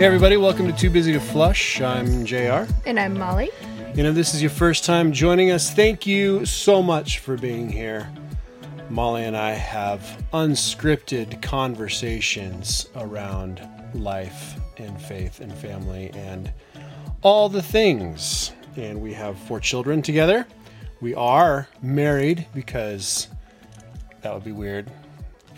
Hey, everybody, welcome to Too Busy to Flush. I'm JR. And I'm Molly. You know, this is your first time joining us. Thank you so much for being here. Molly and I have unscripted conversations around life and faith and family and all the things. And we have four children together. We are married because that would be weird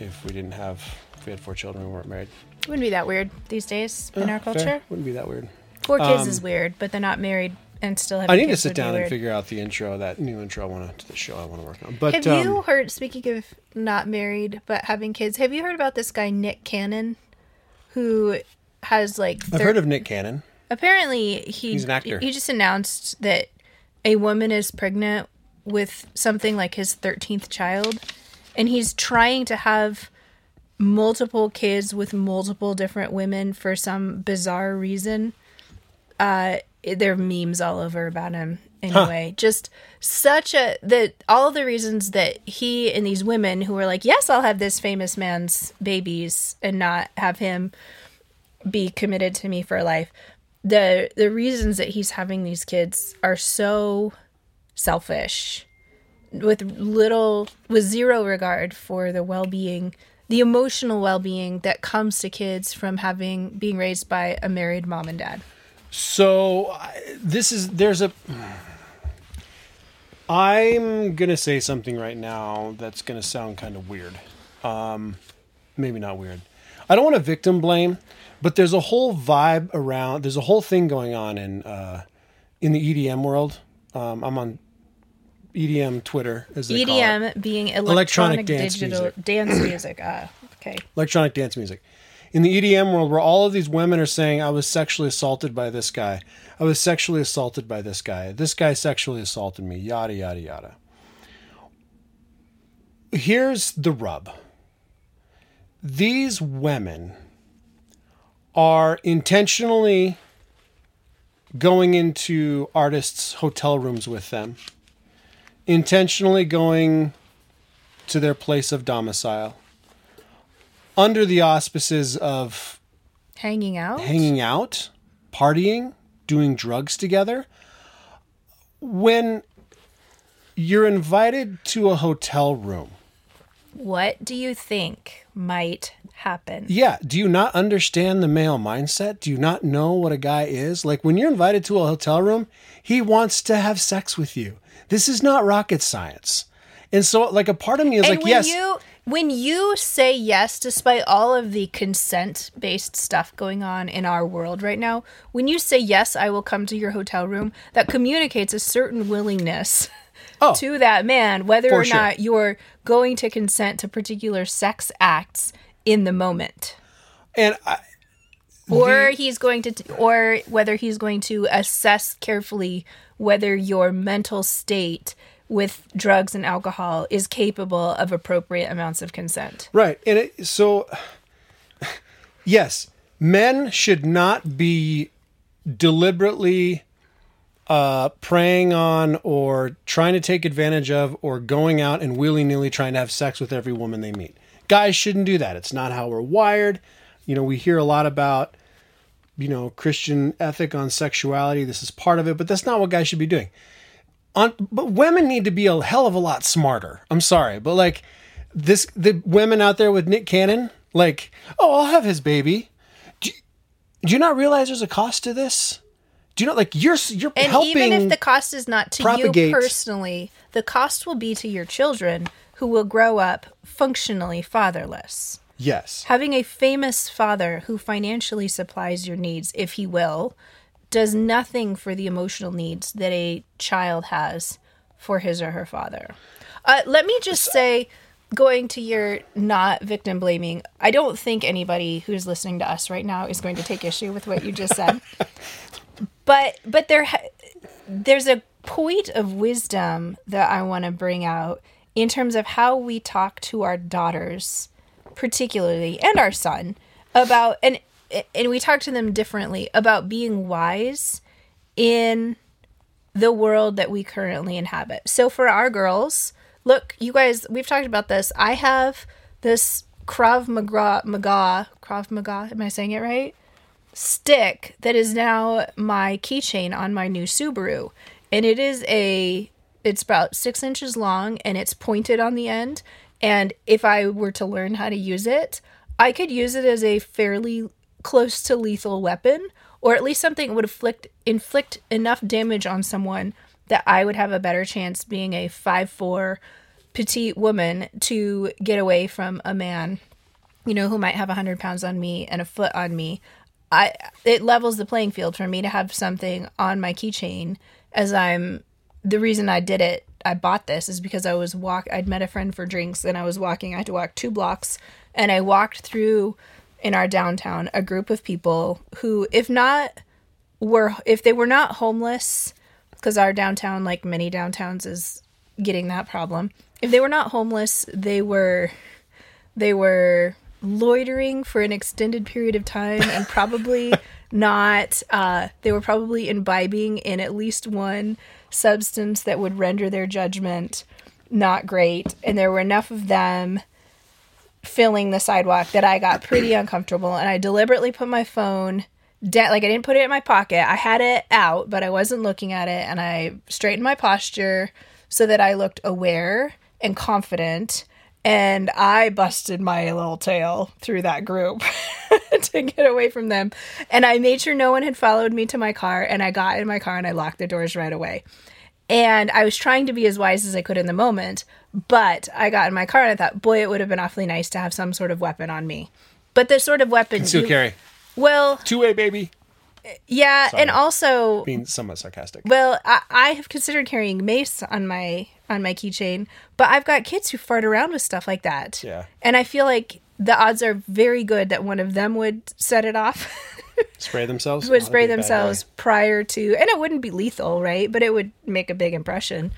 if we didn't have, if we had four children and we weren't married. Wouldn't be that weird these days in Uh, our fair. culture. Wouldn't be that weird. Four kids Um, is weird, but they're not married and still have. I need to sit down and figure out the intro, that new intro I want to, the show I want to work on. But Have um, you heard? Speaking of not married but having kids, have you heard about this guy Nick Cannon, who has like? I've heard of Nick Cannon. Apparently, he He's an actor. He just announced that a woman is pregnant with something like his thirteenth child, and he's trying to have multiple kids with multiple different women for some bizarre reason. Uh, there are memes all over about him. Anyway, just such a that all the reasons that he and these women who were like, yes, I'll have this famous man's babies and not have him be committed to me for life. The the reasons that he's having these kids are so selfish with little with zero regard for the well-being the emotional well-being that comes to kids from having being raised by a married mom and dad. So this is there's a. I'm gonna say something right now that's gonna sound kind of weird. Um, maybe not weird. I don't want to victim blame, but there's a whole vibe around. There's a whole thing going on in uh, in the EDM world. Um, I'm on EDM Twitter as they. EDM being electronic, Electronic dance digital music. dance music. Ah, okay. electronic dance music. In the EDM world, where all of these women are saying, I was sexually assaulted by this guy, I was sexually assaulted by this guy, this guy sexually assaulted me, yada, yada, yada. Here's the rub these women are intentionally going into artists' hotel rooms with them, intentionally going to their place of domicile under the auspices of Hanging out. hanging out, partying, doing drugs together. When you're invited to a hotel room, what do you think might happen? yeah, do you not understand the male mindset? Do you not know what a guy is? Like when you're invited to a hotel room, he wants to have sex with you. This is not rocket science. And so like a part of me is and like, when yes, you when you say yes despite all of the consent based stuff going on in our world right now when you say yes i will come to your hotel room that communicates a certain willingness Oh, to that man whether or sure. not you're going to consent to particular sex acts in the moment and I, or he's going to or whether he's going to assess carefully whether your mental state with drugs and alcohol is capable of appropriate amounts of consent Right. And it, so, yes, men should not be deliberately uh, preying on or trying to take advantage of or going out and willy nilly trying to have sex with every woman they meet. Guys shouldn't do that. It's not how we're wired. You know, we hear a lot about, you know, Christian ethic on sexuality. This is part of it, but that's not what guys should be doing on but women need to be a hell of a lot smarter. I'm sorry, but like this the women out there with Nick Cannon, like, oh, I'll have his baby. Do you, do you not realize there's a cost to this? Do you not like you're you're And helping even if the cost is not to propagate- you personally, the cost will be to your children who will grow up functionally fatherless. Yes. Having a famous father who financially supplies your needs, if he will, does nothing for the emotional needs that a child has for his or her father. Uh, let me just say, going to your not victim blaming, I don't think anybody who's listening to us right now is going to take issue with what you just said. but but there ha- there's a point of wisdom that I want to bring out in terms of how we talk to our daughters, particularly and our son, about and and we talk to them differently about being wise in the world that we currently inhabit. So for our girls, look, you guys, we've talked about this. I have this Krav Maga, Maga Krav Maga. Am I saying it right? stick that is now my keychain on my new Subaru. And it is a, it's about six inches long and it's pointed on the end. And if I were to learn how to use it, I could use it as a fairly close to lethal weapon, or at least something that would inflict, inflict enough damage on someone that I would have a better chance being a five four petite woman to get away from a man, you know, who might have 100 pounds on me and a foot on me. I it levels the playing field for me to have something on my keychain as I'm the reason I did it I bought this is because I was walk I'd met a friend for drinks and I was walking I had to walk 2 blocks and I walked through in our downtown a group of people who if not were if they were not homeless because our downtown like many downtowns is getting that problem. If they were not homeless they were they were loitering for an extended period of time and probably not uh, they were probably imbibing in at least one substance that would render their judgment not great. And there were enough of them filling the sidewalk that i got pretty uncomfortable. And i deliberately put my phone down like i didn't put it in my pocket. I had it out but i wasn't looking at it. And i straightened my posture so that i looked aware and confident and I busted my little tail through that group to get away from them. And I made sure no one had followed me to my car, and I got in my car and I locked the doors right away. And I was trying to be as wise as I could in the moment, but I got in my car and I thought, boy, it would have been awfully nice to have some sort of weapon on me. But the sort of weapon Concealed you- carry. Well, Two way, baby. yeah, and also Being somewhat sarcastic. well, I, I have considered carrying mace on my on my keychain, but I've got kids who fart around with stuff like that. Yeah. And I feel like the odds are very good that one of them would set it off. Spray themselves. would spray that'd be a bad themselves prior to and it wouldn't be lethal, right? But it would make a big impression.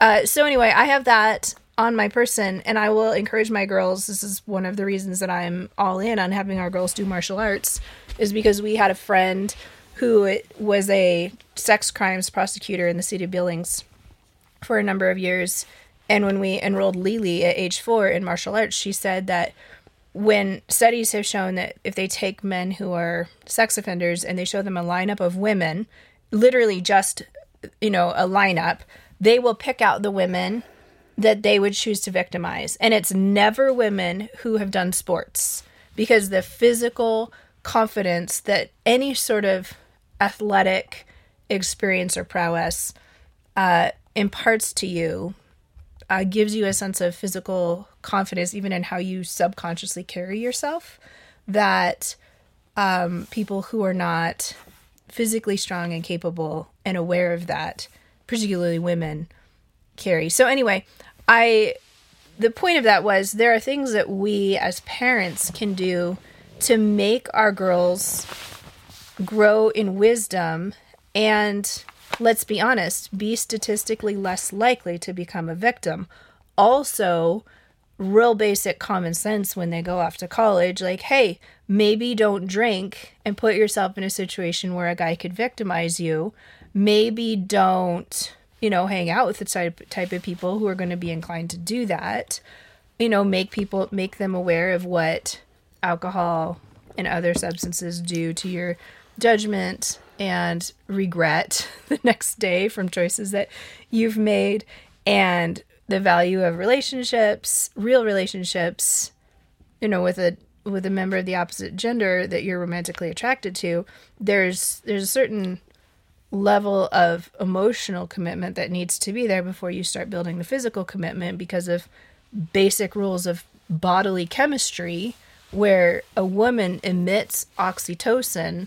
Uh, so anyway, I have that on my person and I will encourage my girls. This is one of the reasons that I'm all in on having our girls do martial arts is because we had a friend who was a sex crimes prosecutor in the city of Billings for a number of years. And when we enrolled Lily at age four in martial arts, she said that when studies have shown that if they take men who are sex offenders and they show them a lineup of women, literally just, you know, a lineup, they will pick out the women that they would choose to victimize. And it's never women who have done sports because the physical confidence that any sort of athletic experience or prowess uh, imparts to you uh, gives you a sense of physical confidence, even in how you subconsciously carry yourself, that um, people who are not physically strong and capable and aware of that, particularly women, carry. So, anyway, I the point of that was there are things that we as parents can do to make our girls grow in wisdom and let's be honest be statistically less likely to become a victim. Also real basic common sense when they go off to college like hey maybe don't drink and put yourself in a situation where a guy could victimize you. Maybe don't you know hang out with the type type of people who are going to be inclined to do that. You know make people make them aware of what alcohol and other substances do to your judgment and regret the next day from choices that you've made and the value of relationships real relationships you know with a with a member of the opposite gender that you're romantically attracted to there's there's a certain level of emotional commitment that needs to be there before you start building the physical commitment because of basic rules of bodily chemistry where a woman emits oxytocin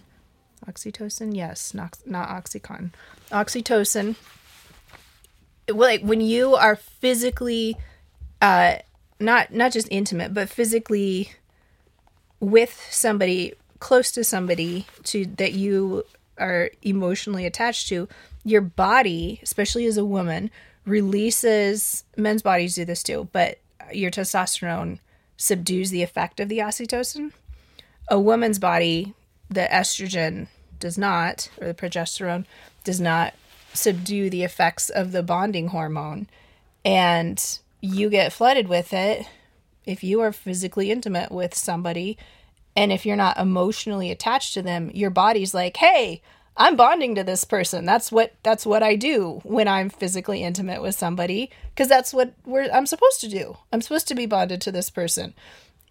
oxytocin? Yes not, not oxycontin oxytocin like when you are physically uh not not just intimate but physically with somebody close to somebody to that you are emotionally attached to your body especially as a woman releases men's bodies do this too but your testosterone subdues the effect of the oxytocin. A woman's body the estrogen does not or the progesterone does not subdue the effects of the bonding hormone and you get flooded with it if you are physically intimate with somebody And if you're not emotionally attached to them, your body's like, "Hey, I'm bonding to this person. That's what that's what I do when I'm physically intimate with somebody because that's what I'm supposed to do. I'm supposed to be bonded to this person."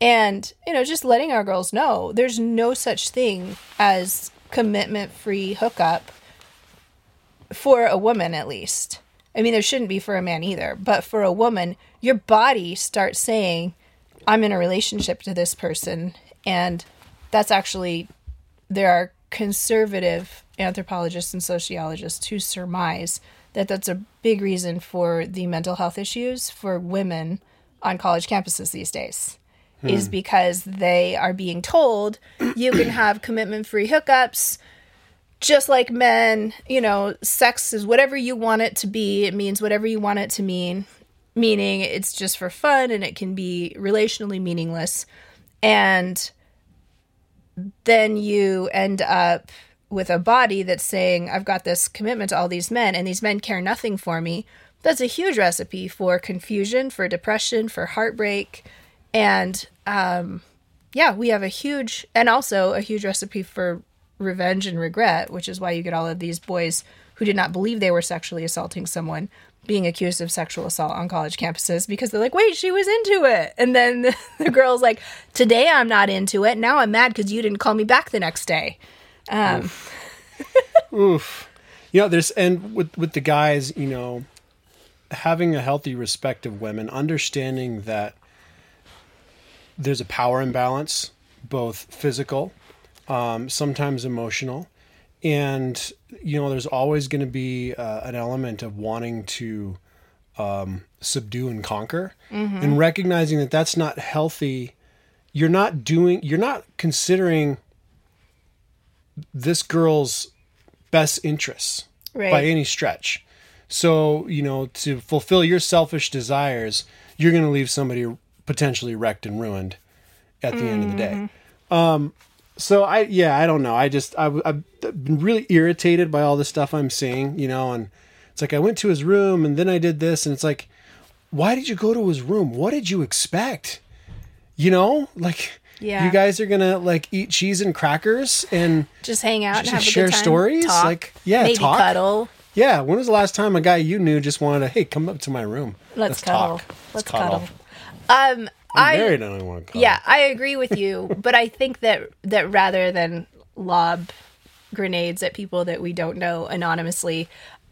And, you know, just letting our girls know there's no such thing as commitment free hookup for a woman, at least. I mean, there shouldn't be for a man either, but for a woman, your body starts saying, I'm in a relationship to this person. And that's actually, there are conservative anthropologists and sociologists who surmise that that's a big reason for the mental health issues for women on college campuses these days. Hmm. Is because they are being told you can have commitment free hookups, just like men, you know, sex is whatever you want it to be. It means whatever you want it to mean, meaning it's just for fun and it can be relationally meaningless. And then you end up with a body that's saying, I've got this commitment to all these men, and these men care nothing for me. That's a huge recipe for confusion, for depression, for heartbreak. And um, yeah, we have a huge, and also a huge recipe for revenge and regret, which is why you get all of these boys who did not believe they were sexually assaulting someone being accused of sexual assault on college campuses because they're like, wait, she was into it. And then the, the girl's like, today I'm not into it. Now I'm mad because you didn't call me back the next day. Um, Oof. Oof. You know, there's, and with, with the guys, you know, having a healthy respect of women, understanding that there's a power imbalance, both physical um, sometimes emotional. And, you know, there's always going to be uh, an element of wanting to um, subdue and conquer mm-hmm. and recognizing that that's not healthy. You're not doing, you're not considering this girl's best interests right. by any stretch. So, you know, to fulfill your selfish desires, you're going to leave somebody potentially wrecked and ruined at the mm-hmm. end of the day. Mm-hmm. Um, so I yeah I don't know I just I, I've been really irritated by all the stuff I'm seeing you know and it's like I went to his room and then I did this and it's like why did you go to his room what did you expect you know like yeah. you guys are gonna like eat cheese and crackers and just hang out just and have share a good time. stories talk, like yeah maybe talk. cuddle yeah when was the last time a guy you knew just wanted to hey come up to my room let's, let's cuddle talk. let's, let's cuddle. cuddle. Um I'm I, married. I don't want to. Call. Yeah, I agree with you, but I think that that rather than lob grenades at people that we don't know anonymously,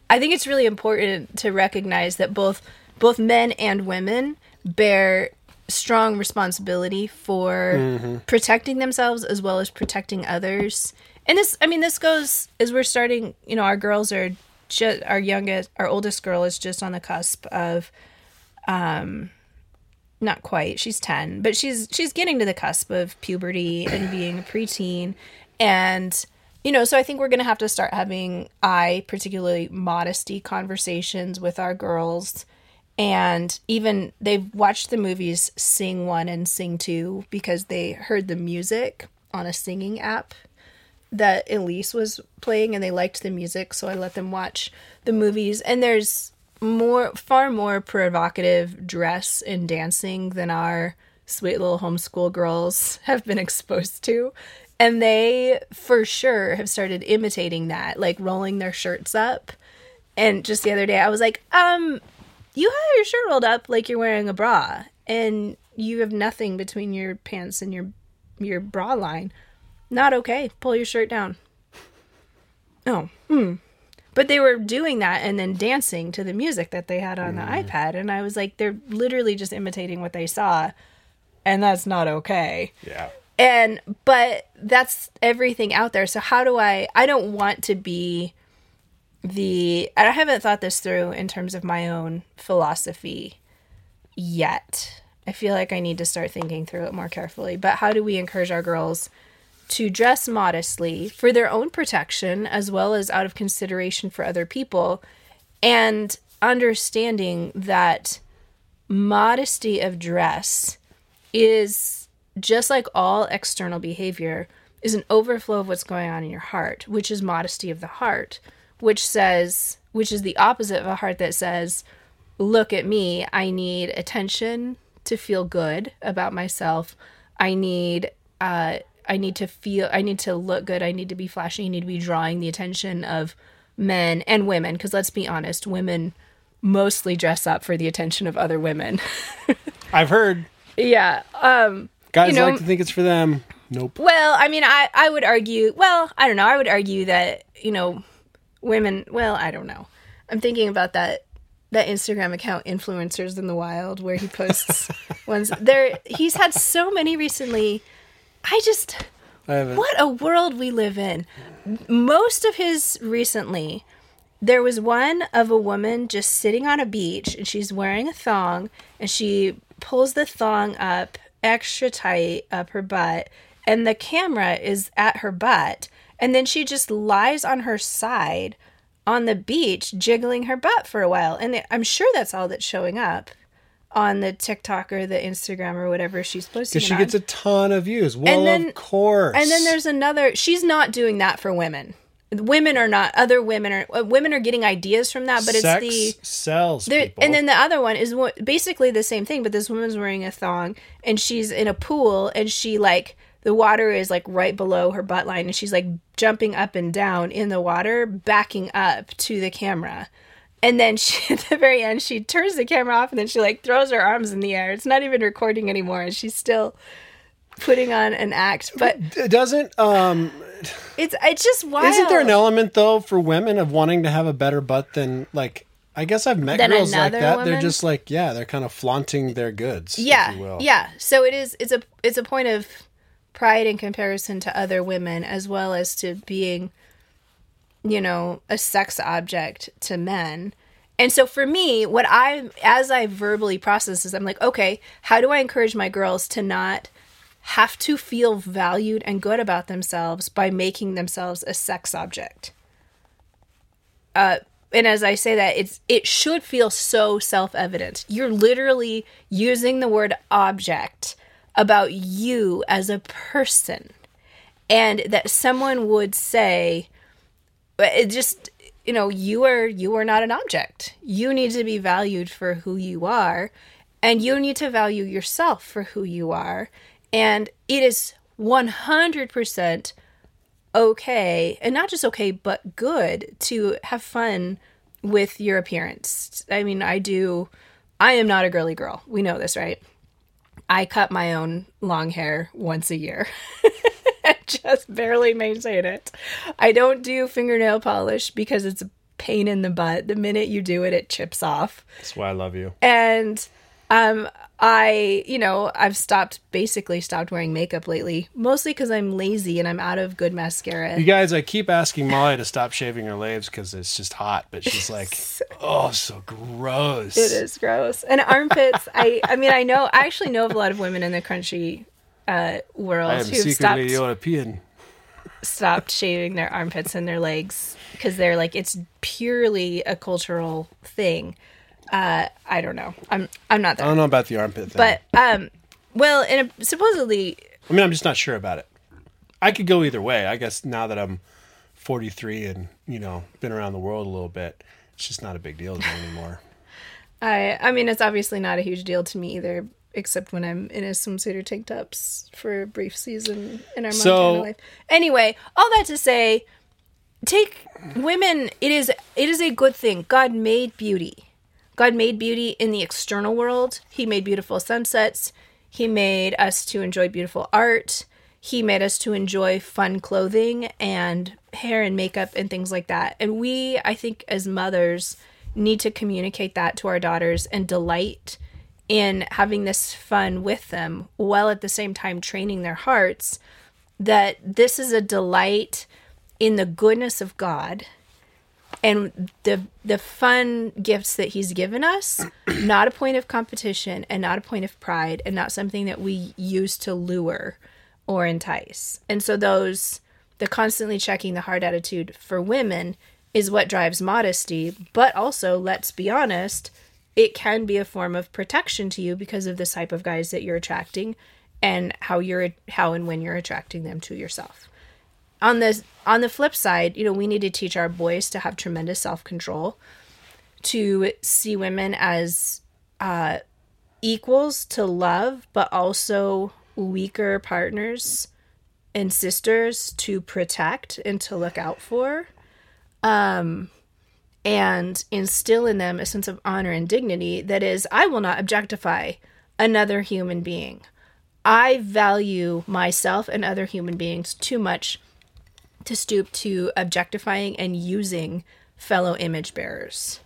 I think it's really important to recognize that both both men and women bear strong responsibility for mm-hmm. protecting themselves as well as protecting others. And this, I mean, this goes as we're starting. You know, our girls are just our youngest, our oldest girl is just on the cusp of um not quite she's 10 but she's she's getting to the cusp of puberty and being a preteen. And you know so i think we're going to have to start having i particularly modesty conversations with our girls. And even they've watched the movies sing 1 and sing 2 because they heard the music on a singing app that elise was playing and they liked the music. So i let them watch the movies. And there's more far more provocative dress and dancing than our sweet little homeschool girls have been exposed to. And they for sure have started imitating that like rolling their shirts up. And just the other day i was like um you have your shirt rolled up like you're wearing a bra and you have nothing between your pants and your your bra line. Not okay. Pull your shirt down. Oh hmm but they were doing that and then dancing to the music that they had on mm. the iPad. And I was like, they're literally just imitating what they saw. And that's not okay. Yeah. And, but that's everything out there. So how do I, I don't want to be the, I haven't thought this through in terms of my own philosophy yet. I feel like I need to start thinking through it more carefully. But how do we encourage our girls to dress modestly for their own protection as well as out of consideration for other people and understanding that modesty of dress is just like all external behavior is an overflow of what's going on in your heart which is modesty of the heart which says which is the opposite of a heart that says look at me i need attention to feel good about myself. I need uh, I need to feel I need to look good, I need to be flashy, I need to be drawing the attention of men and women because let's be honest, women mostly dress up for the attention of other women. I've heard yeah. Um guys You know- like to think it's for them. Nope. well, I mean, I, I would argue, well, I don't know. I would argue that, you know, women, well, I don't know. I'm thinking about that that Instagram account influencers in the wild where he posts ones there he's had so many recently. I just I what a world we live in. Most of his recently there was one of a woman just sitting on a beach and she's wearing a thong and she pulls the thong up extra tight up her butt and the camera is at her butt and then she just lies on her side on the beach jiggling her butt for a while. And i'm sure that's all that's showing up on the tiktok or the instagram or whatever she's posting Because she gets on. a ton of views. Well, then- of course. And then there's another. She's not doing that for women. Women are not. Other women are. uh, Women are getting ideas from that, but Sex it's the. sells people. and then the other one is what, basically the same thing, but this woman's wearing a thong and she's in a pool and she like the water is like right below her butt line and she's like jumping up and down in the water, backing up to the camera. And then she, at the very end, she turns the camera off and then she like throws her arms in the air. It's not even recording anymore, and she's still putting on an act. But It doesn't um it's it's just wild. isn't there an element though for women of wanting to have a better butt than like I guess I've met Than girls like that. They're just like, yeah, they're kind of flaunting their goods. yeah if you will. yeah so it is it's a it's a point of pride in comparison to other women as well as to being you know a sex object to men. And so for me what i as i verbally process is i'm like okay how do i encourage my girls to not have to feel valued and good about themselves by making themselves a sex object? Uh, and as I say that, it's it should feel so self-evident. You're literally using the word object about you as a person, and that someone would say, it just you know you are you are not an object. You need to be valued for who you are, and you need to value yourself for who you are, and it is one hundred percent okay and not just okay but good to have fun with your appearance. I mean i do i am not a girly girl. We know this right? I cut my own long hair once a year just barely maintain it. I don't do fingernail polish because it's a pain in the butt. The minute you do it it chips off. That's why I love you. and um i you know i've stopped basically stopped wearing makeup lately mostly because i'm lazy and i'm out of good mascara. You guys, I keep asking Molly to stop shaving her leaves because it's just hot, but she's like, "Oh, so gross." it is gross. And armpits i i mean i know i actually know of a lot of women in the crunchy uh world who've stopped European. stopped shaving their armpits and their legs because they're like it's purely a cultural thing uh i don't know i'm i'm not I don't know about the armpit thing, but um well and supposedly I mean, I'm just not sure about it. I could go either way. I guess now that I'm 43 and you know been around the world a little bit, it's just not a big deal to me anymore. I I mean it's obviously not a huge deal to me either, except when I'm in a swimsuit or tank tops for a brief season in our So- Montana life. Anyway, all that to say, take women. It is it is a good thing. God made beauty. God made beauty in the external world. He made beautiful sunsets. He made us to enjoy beautiful art. He made us to enjoy fun clothing and hair and makeup and things like that. And we, I think, as mothers, need to communicate that to our daughters and delight in having this fun with them while at the same time training their hearts that this is a delight in the goodness of God and the the fun gifts that he's given us not a point of competition and not a point of pride and not something that we use to lure or entice. And so those the constantly checking the heart attitude for women is what drives modesty but also let's be honest it can be a form of protection to you because of the type of guys that you're attracting and how you're how and when you're attracting them to yourself. On the on the flip side, you know, we need to teach our boys to have tremendous self control, to see women as uh, equals to love, but also weaker partners and sisters to protect and to look out for. Um and instill in them a sense of honor and dignity that is I will not objectify another human being. I value myself and other human beings too much to stoop to objectifying and using fellow image bearers.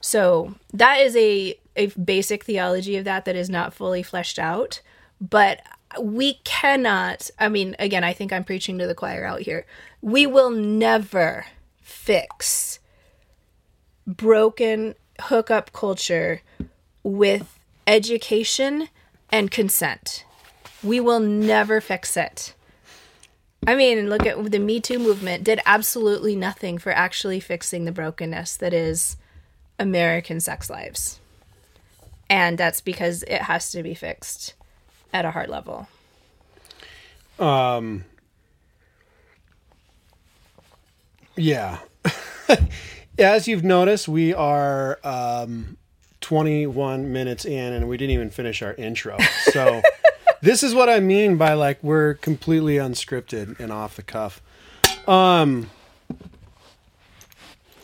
So that is a a basic theology of that that is not fully fleshed out, but we cannot I mean again I think I'm preaching to the choir out here. We will never fix broken hookup culture with education and consent. We will never fix it. I mean, look at the Me Too movement did absolutely nothing for actually fixing the brokenness that is American sex lives. And that's because it has to be fixed at a heart level. Um Yeah. As you've noticed, we are um 21 minutes in and we didn't even finish our intro. So this is what I mean by like we're completely unscripted and off the cuff. Um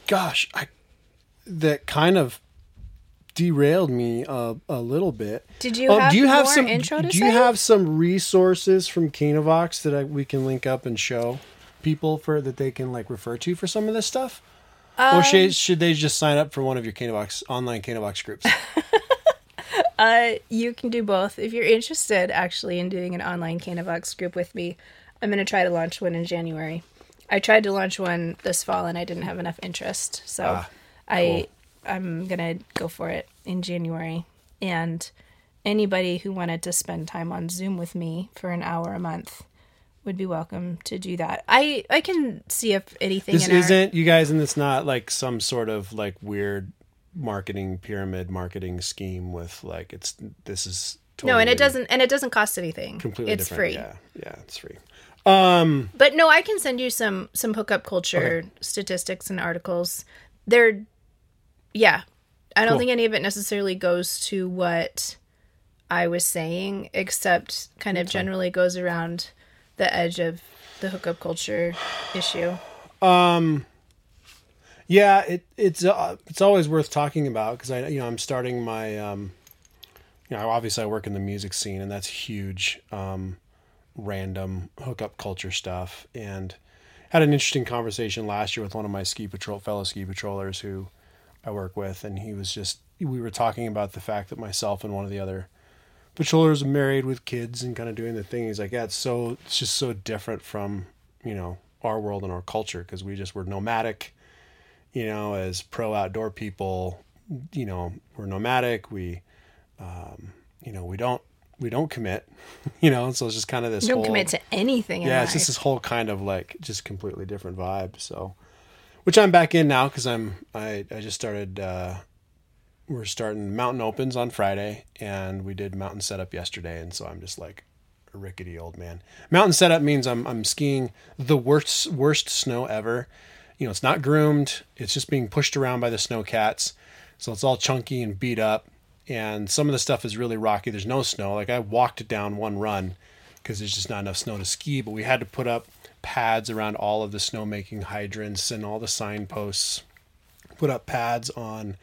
gosh, I that kind of derailed me a, a little bit. Did you have more intro to do say? you have some resources from Canavox that I, we can link up and show people for that they can like refer to for some of this stuff? Or Um, should, should they just sign up for one of your Canavox online Canavox groups? Uh, you can do both. If you're interested actually in doing an online Canavox group with me, I'm going to try to launch one in January. I tried to launch one this fall and I didn't have enough interest. So Ah, I I'm going to go for it in January. And anybody who wanted to spend time on Zoom with me for an hour a month would be welcome to do that. I I can see if anything this isn't you guys, and it's not like some sort of like weird marketing pyramid marketing scheme with like it's this is No, and it doesn't and it doesn't cost anything. completely it's different. free. Yeah, yeah, it's free. Um, But no, I can send you some some hookup culture statistics and articles. They're yeah. I don't Cool. think any of it necessarily goes to what I was saying, except kind of generally goes around the edge of the hookup culture issue. Yeah, it it's uh, it's always worth talking about because I you know I'm starting my um, you know obviously I work in the music scene and that's huge um, random hookup culture stuff and had an interesting conversation last year with one of my ski patrol fellow ski patrollers who I work with and he was just we were talking about the fact that myself and one of the other patrollers are married with kids and kind of doing the thing he's like yeah it's so it's just so different from you know our world and our culture because we just were nomadic you know, as pro outdoor people, you know, we're nomadic. We, um, you know, we don't we don't commit, you know. So it's just kind of this. You don't whole, commit to anything in Yeah, it's life. just this whole kind of like just completely different vibe. So, which I'm back in now because I'm I I just started. uh We're starting mountain opens on Friday, and we did mountain setup yesterday, and so I'm just like a rickety old man. Mountain setup means I'm I'm skiing the worst worst snow ever. You know, it's not groomed. It's just being pushed around by the snow cats. So it's all chunky and beat up. And some of the stuff is really rocky. There's no snow. Like I walked down one run because there's just not enough snow to ski. But we had to put up pads around all of the snowmaking hydrants and all the signposts. Put up pads on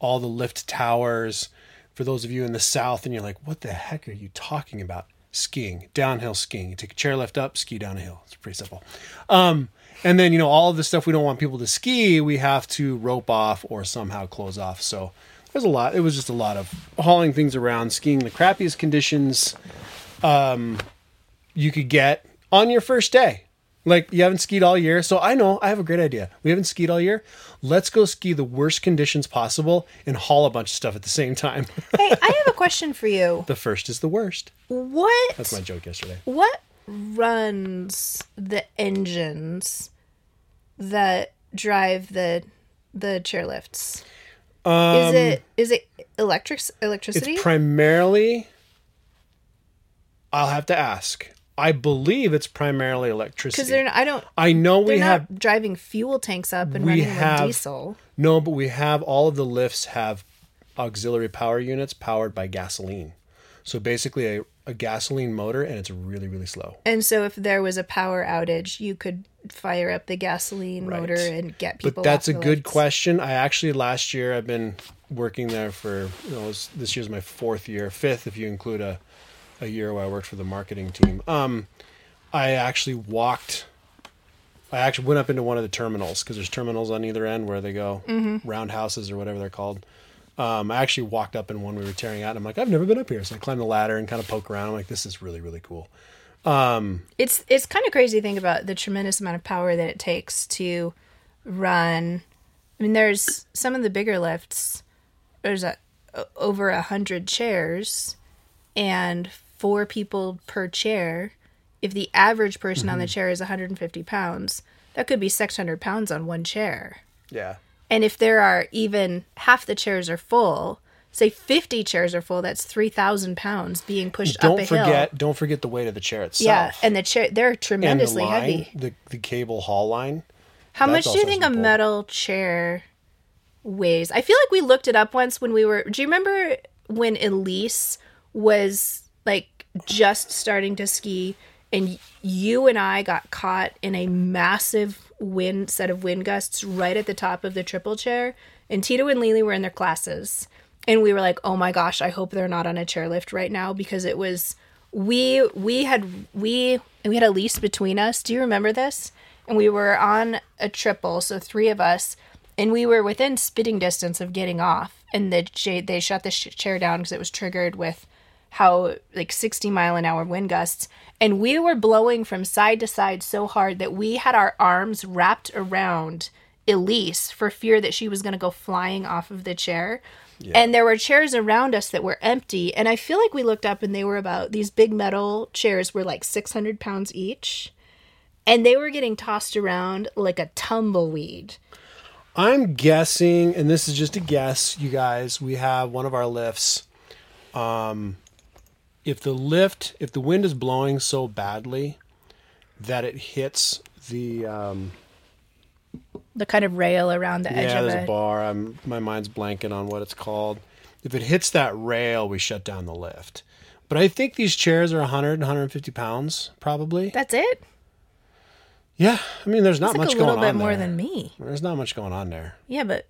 all the lift towers. For those of you in the south, and you're like, what the heck are you talking about? Skiing, downhill skiing. You take a chairlift up, ski down a hill. It's pretty simple. Um, and then, you know, all of the stuff we don't want people to ski, we have to rope off or somehow close off. So there's a lot. It was just a lot of hauling things around, skiing the crappiest conditions um, you could get on your first day. Like you haven't skied all year. So I know I have a great idea. We haven't skied all year. Let's go ski the worst conditions possible and haul a bunch of stuff at the same time. hey, I have a question for you. the first is the worst. What That's my joke yesterday. what runs the engines that drive the the chairlifts? is um, it is it electric electricity? It's primarily I'll have to ask. I believe it's primarily Because electricity. they're not, I don't. I know we not have driving fuel tanks up and we running have- with diesel. No, but we have all of the lifts have auxiliary power units powered by gasoline. So basically, a, a gasoline motor, and it's really really slow. And so if there was a power outage, you could fire up the gasoline Right. motor and get people. But that's a good lights. question. I actually last year I've been working there for you know, was- this year's my fourth year, fifth if you include a a year where I worked for the marketing team. Um, I actually walked. I actually went up into one of the terminals because there's terminals on either end where they go roundhouses or whatever they're called. Um, I actually walked up in one we were tearing out. And I'm like, I've never been up here, so I climbed the ladder and kind of poke around. I'm like, this is really really cool. It's it's kind of crazy to think about the tremendous amount of power that it takes to run. I mean, there's some of the bigger lifts. There's a over a hundred chairs, and four people per chair. If the average person on the mm-hmm. chair is 150 pounds, that could be 600 pounds on one chair. Yeah. And if there are even half the chairs are full, say 50 chairs are full, that's 3,000 pounds being pushed up Don't a forget, hill. don't forget the weight of the chair itself. Yeah, and the chair they're and the tremendously line, heavy. the the cable haul line. How much do you think a metal chair weighs? I feel like we looked it up once when we were. Do you remember when Elise was like just starting to ski, and you and I got caught in a massive wind set of wind gusts right at the top of the triple chair, and Tito and Lily were in their classes, and we were like, "Oh my gosh, I hope they're not on a chairlift right now," because it was we we had we we had Elise between us. Do you remember this? And we were on a triple, so three of us, and we were within spitting distance of getting off. And the they shut the chair down because it was triggered with how like 60 mile an hour wind gusts, and we were blowing from side to side so hard that we had our arms wrapped around Elise for fear that she was going to go flying off of the chair. And there were chairs around us that were empty. And I feel like we looked up and they were about these big metal chairs were like 600 pounds each. And they were getting tossed around like a tumbleweed. I'm guessing, and this is just a guess, you guys. We have one of our lifts. Um, if the lift, if the wind is blowing so badly that it hits the um, The kind of rail around the edge yeah, of there's a it. bar. I'm my mind's blanking on what it's called. If it hits that rail, we shut down the lift. But I think these chairs are 100, 150 pounds, probably. That's it? Yeah, I mean, there's not That's like much a little bit on more there. than me. There's not much going on there. Yeah, but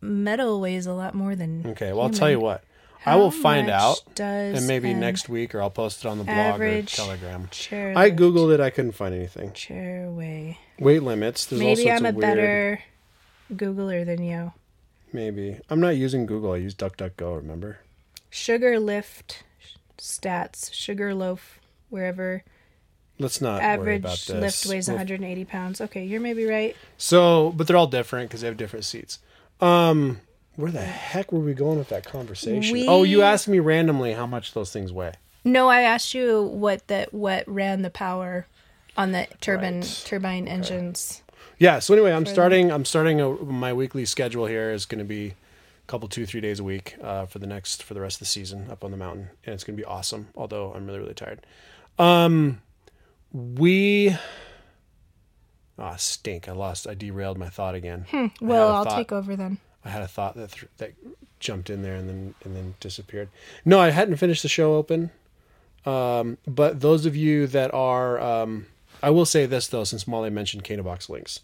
metal weighs a lot more than. Okay, well, I'll tell you what. I will find out, does and maybe next week, or I'll post it on the blog or Telegram. I googled it. I couldn't find anything. chair weigh. Weight limits. There's Maybe I'm a weird. better Googler than you. Maybe I'm not using Google. I use DuckDuckGo. Remember? Sugar lift stats, sugar loaf, wherever Let's not worry about average lift weighs We'll- 180 pounds. Okay, you're maybe right. So, but they're all different because they have different seats. Um, where the heck were we going with that conversation? We- Oh, you asked me randomly how much those things weigh. No, I asked you what the what ran the power on the turbine Right. turbine engines. Yeah. So anyway, I'm starting. I'm starting a, my weekly schedule here is going to be a couple, two, three days a week uh, for the next for the rest of the season up on the mountain, and it's going to be awesome. Although I'm really really tired. Um, we. Ah, stink! I lost. I derailed my thought again. I had Well, I'll thought- take over then. I had a thought that th- that jumped in there and then and then disappeared. No, I hadn't finished the show open. Um, but those of you that are, um, I will say this though, since Molly mentioned Box links,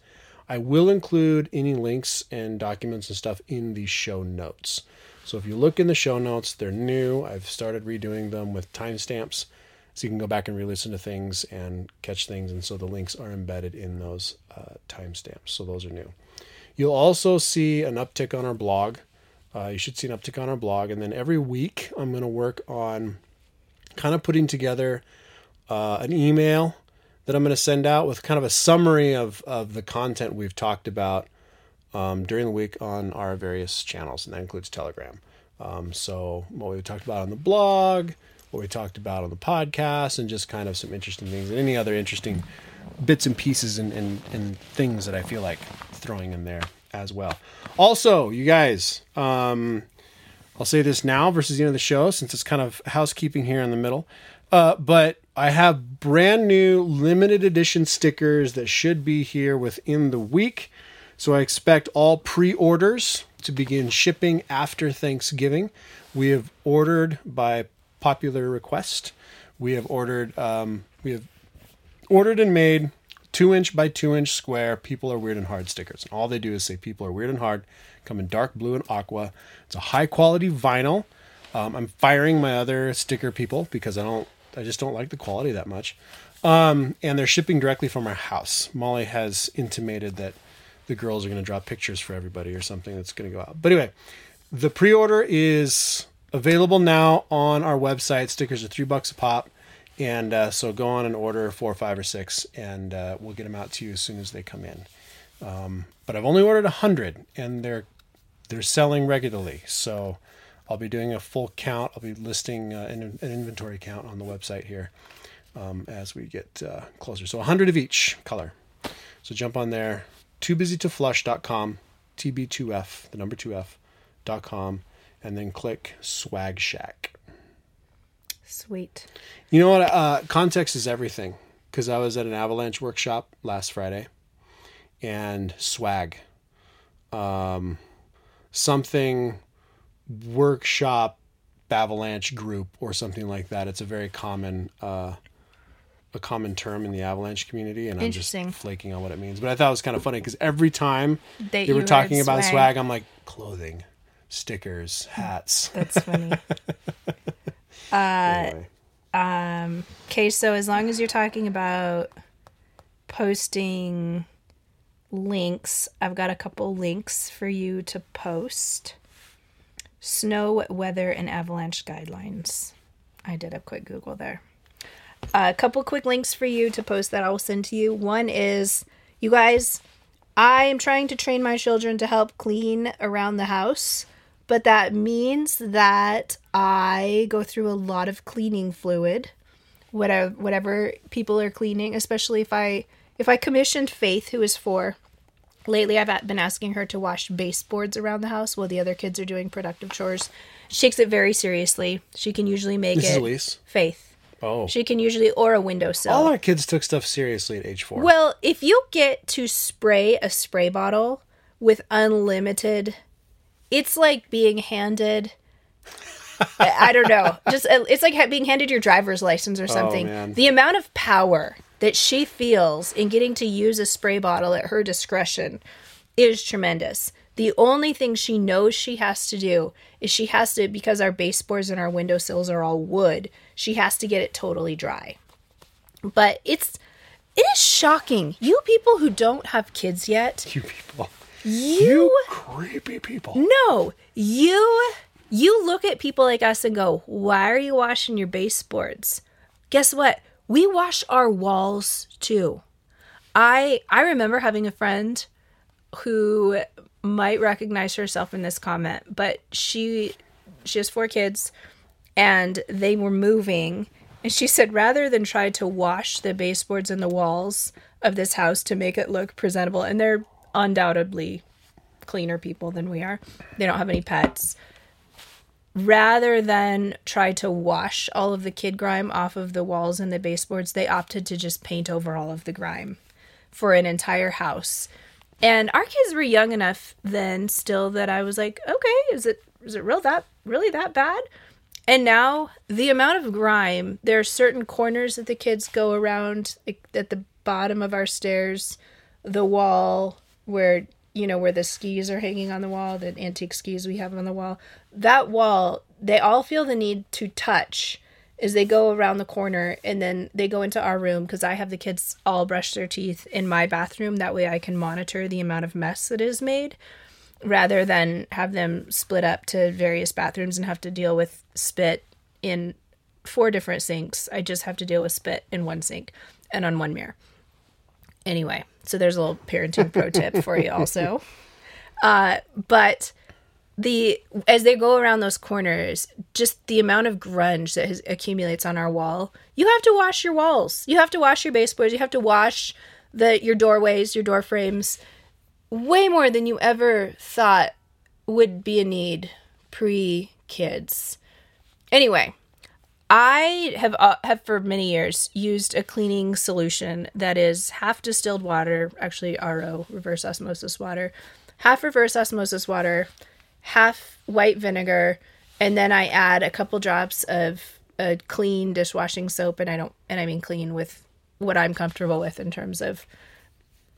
I will include any links and documents and stuff in the show notes. So if you look in the show notes, they're new. I've started redoing them with timestamps, so you can go back and re-listen to things and catch things. And so the links are embedded in those uh, timestamps. So those are new. You'll also see an uptick on our blog. Uh, you should see an uptick on our blog. And then every week, I'm going to work on kind of putting together uh, an email that I'm going to send out with kind of a summary of, of the content we've talked about um, during the week on our various channels, and that includes Telegram. Um, so, what we talked about on the blog, what we talked about on the podcast, and just kind of some interesting things, and any other interesting bits and pieces and, and, and things that I feel like throwing in there as well. Also, you guys, um, I'll say this now versus the end of the show since it's kind of housekeeping here in the middle. Uh, but I have brand new limited edition stickers that should be here within the week. So I expect all pre orders to begin shipping after Thanksgiving. We have ordered by popular request, we have ordered um, we have ordered and made two inch by two inch square people are weird and hard stickers. And all they do is say people are weird and hard, come in dark blue and aqua. It's a high quality vinyl. Um, I'm firing my other sticker people because I don't I just don't like the quality that much. Um, and they're shipping directly from our house. Molly has intimated that the girls are going to draw pictures for everybody or something that's going to go out. But anyway, the pre-order is available now on our website. Stickers are three bucks a pop, and uh, so go on and order four, five, or six, and uh, we'll get them out to you as soon as they come in. Um, but I've only ordered a hundred, and they're they're selling regularly. So I'll be doing a full count. I'll be listing uh, an, an inventory count on the website here um, as we get uh, closer. So a 100 of each color. So jump on there, toobusytoflush.com, TB2F, the number 2F.com, and then click Swag Shack. Sweet. You know what? Uh, context is everything. Because I was at an avalanche workshop last Friday, and swag, um, something workshop avalanche group or something like that. It's a very common uh, a common term in the avalanche community, and I'm just flaking on what it means. But I thought it was kind of funny because every time That they were talking about swag. swag, I'm like clothing, stickers, hats. That's funny. Anyway. Uh, um, okay, so as long as you're talking about posting links, I've got a couple links for you to post. Snow, weather, and avalanche guidelines. I did a quick Google there. a couple quick links for you to post that I will send to you. One is, you guys, I am trying to train my children to help clean around the house, but that means that I go through a lot of cleaning fluid whatever whatever people are cleaning especially if i if i commissioned faith who is four. Lately i've been asking her to wash baseboards around the house while the other kids are doing productive chores. She takes it very seriously. She can usually make This is it Elise. faith. Oh, she can usually or a windowsill all our kids took stuff seriously at age four. well, if you get to spray a spray bottle with unlimited, it's like being handed. I don't know. Just uh, it's like being handed your driver's license or something. man. the amount of power that she feels in getting to use a spray bottle at her discretion is tremendous. The only thing she knows she has to do is she has to because our baseboards and our windowsills are all wood. She has to get it totally dry. But it's it is shocking. You people who don't have kids yet, you people, you creepy people. no, you you look at people like us and go, "Why are you washing your baseboards?" Guess what? We wash our walls too. I I remember having a friend who might recognize herself in this comment, but she she has four kids and they were moving and she said rather than try to wash the baseboards and the walls of this house to make it look presentable and they're undoubtedly cleaner people than we are. They don't have any pets. Rather than try to wash all of the kid grime off of the walls and the baseboards, they opted to just paint over all of the grime for an entire house. And our kids were young enough then still that I was like, okay, is it is it real that really that bad? And now the amount of grime, there are certain corners that the kids go around at the bottom of our stairs, the wall where you know where the skis are hanging on the wall, the antique skis we have on the wall. That wall, they all feel the need to touch as they go around the corner and then they go into our room because I have the kids all brush their teeth in my bathroom. That way I can monitor the amount of mess that is made rather than have them split up to various bathrooms and have to deal with spit in four different sinks. I just have to deal with spit in one sink and on one mirror. Anyway, so there's a little parenting pro tip for you also. Uh, but the as they go around those corners, just the amount of grunge that has, accumulates on our wall. You have to wash your walls. You have to wash your baseboards. You have to wash the your doorways, your door frames, way more than you ever thought would be a need pre kids. Anyway, I have uh, have for many years used a cleaning solution that is half distilled water, actually RO, reverse osmosis water, half reverse osmosis water, half white vinegar, and then I add a couple drops of a clean dishwashing soap, and I don't, and I mean clean with what I'm comfortable with in terms of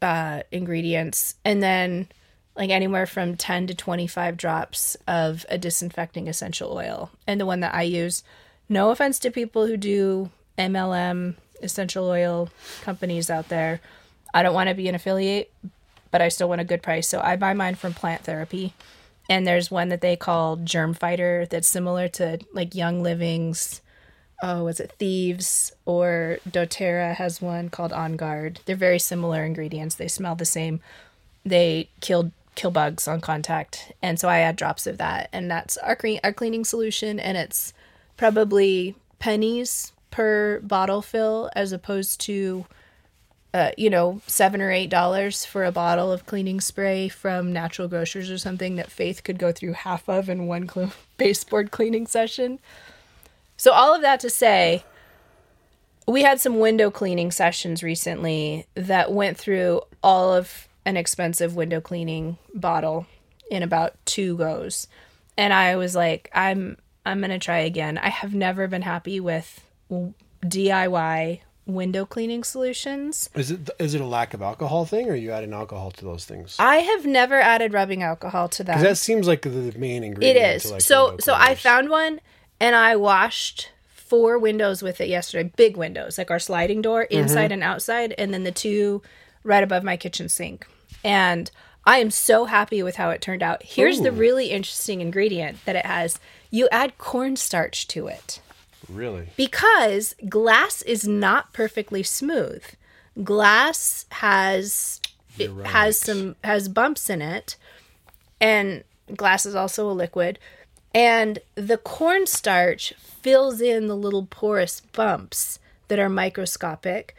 uh, ingredients, and then like anywhere from 10 to 25 drops of a disinfecting essential oil. And the one that I use, no offense to people who do MLM essential oil companies out there. I don't want to be an affiliate, but I still want a good price. So I buy mine from Plant Therapy. And there's one that they call Germ Fighter that's similar to like Young Living's oh, was it Thieves or doTERRA has one called On Guard. They're very similar ingredients. They smell the same. They kill kill bugs on contact, and so I add drops of that, and that's our clean our cleaning solution, and it's probably pennies per bottle fill as opposed to. Uh, you know, seven or eight dollars for a bottle of cleaning spray from Natural Grocers or something that Faith could go through half of in one cl- baseboard cleaning session. So, all of that to say, we had some window cleaning sessions recently that went through all of an expensive window cleaning bottle in about two goes. And I was like, I'm I'm going to try again. I have never been happy with DIY window cleaning solutions. Is it is it a lack of alcohol thing, or are you adding alcohol to those things? I have never added rubbing alcohol to that. That seems like the main ingredient. It is. Like so so I found one and I washed four windows with it yesterday. Big windows, like our sliding door, mm-hmm. inside and outside, and then the two right above my kitchen sink. And I am so happy with how it turned out. Here's the really interesting ingredient that it has. You add cornstarch to it really. because glass is not perfectly smooth. Glass has it You're has right. some has bumps in it, and glass is also a liquid. And the cornstarch fills in the little porous bumps that are microscopic,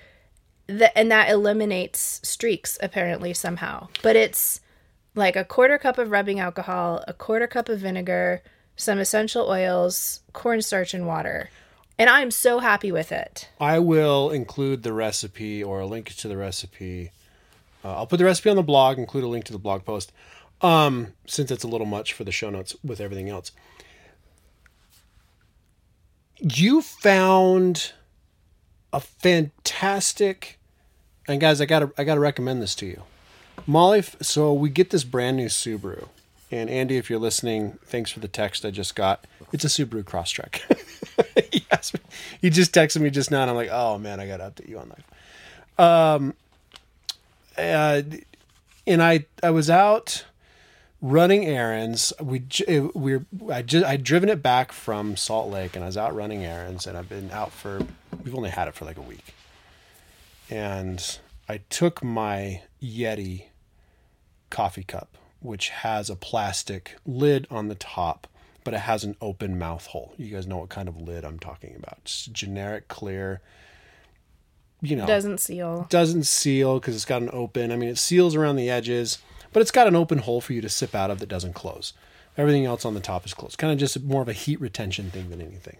that and that eliminates streaks apparently somehow. But it's like a quarter cup of rubbing alcohol, a quarter cup of vinegar, some essential oils, cornstarch, and water. And I'm so happy with it. I will include the recipe or a link to the recipe. Uh, I'll put the recipe on the blog, include a link to the blog post, um, since it's a little much for the show notes with everything else. You found a fantastic, and guys, I gotta I gotta recommend this to you, Molly. So we get this brand new Subaru, and Andy, if you're listening, thanks for the text I just got. It's a Subaru Crosstrek. he he just texted me just now, and I'm like, oh man, I gotta update you on life. Um, uh, and I I was out running errands. We we I just I'd driven it back from Salt Lake, and I was out running errands, and I've been out for we've only had it for like a week, and I took my Yeti coffee cup, which has a plastic lid on the top, but it has an open mouth hole. You guys know what kind of lid I'm talking about? Just generic clear. You know, Doesn't seal. doesn't seal because it's got an open. I mean, it seals around the edges, but it's got an open hole for you to sip out of that doesn't close. Everything else on the top is closed. Kind of just more of a heat retention thing than anything.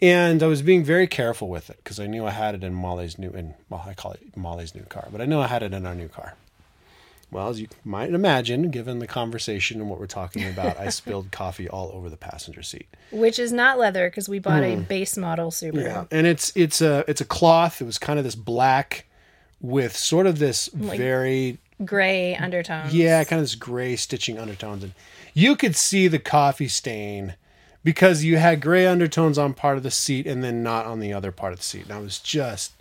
And I was being very careful with it because I knew I had it in Molly's new, in well, I call it Molly's new car, but I know I had it in our new car. Well, as you might imagine, given the conversation and what we're talking about, I spilled coffee all over the passenger seat. Which is not leather because we bought a hmm. base model Subaru. Yeah, and it's it's a it's a cloth. It was kind of this black with sort of this very Gray undertones. yeah, kind of this gray stitching undertones, and you could see the coffee stain because you had gray undertones on part of the seat and then not on the other part of the seat. And I was just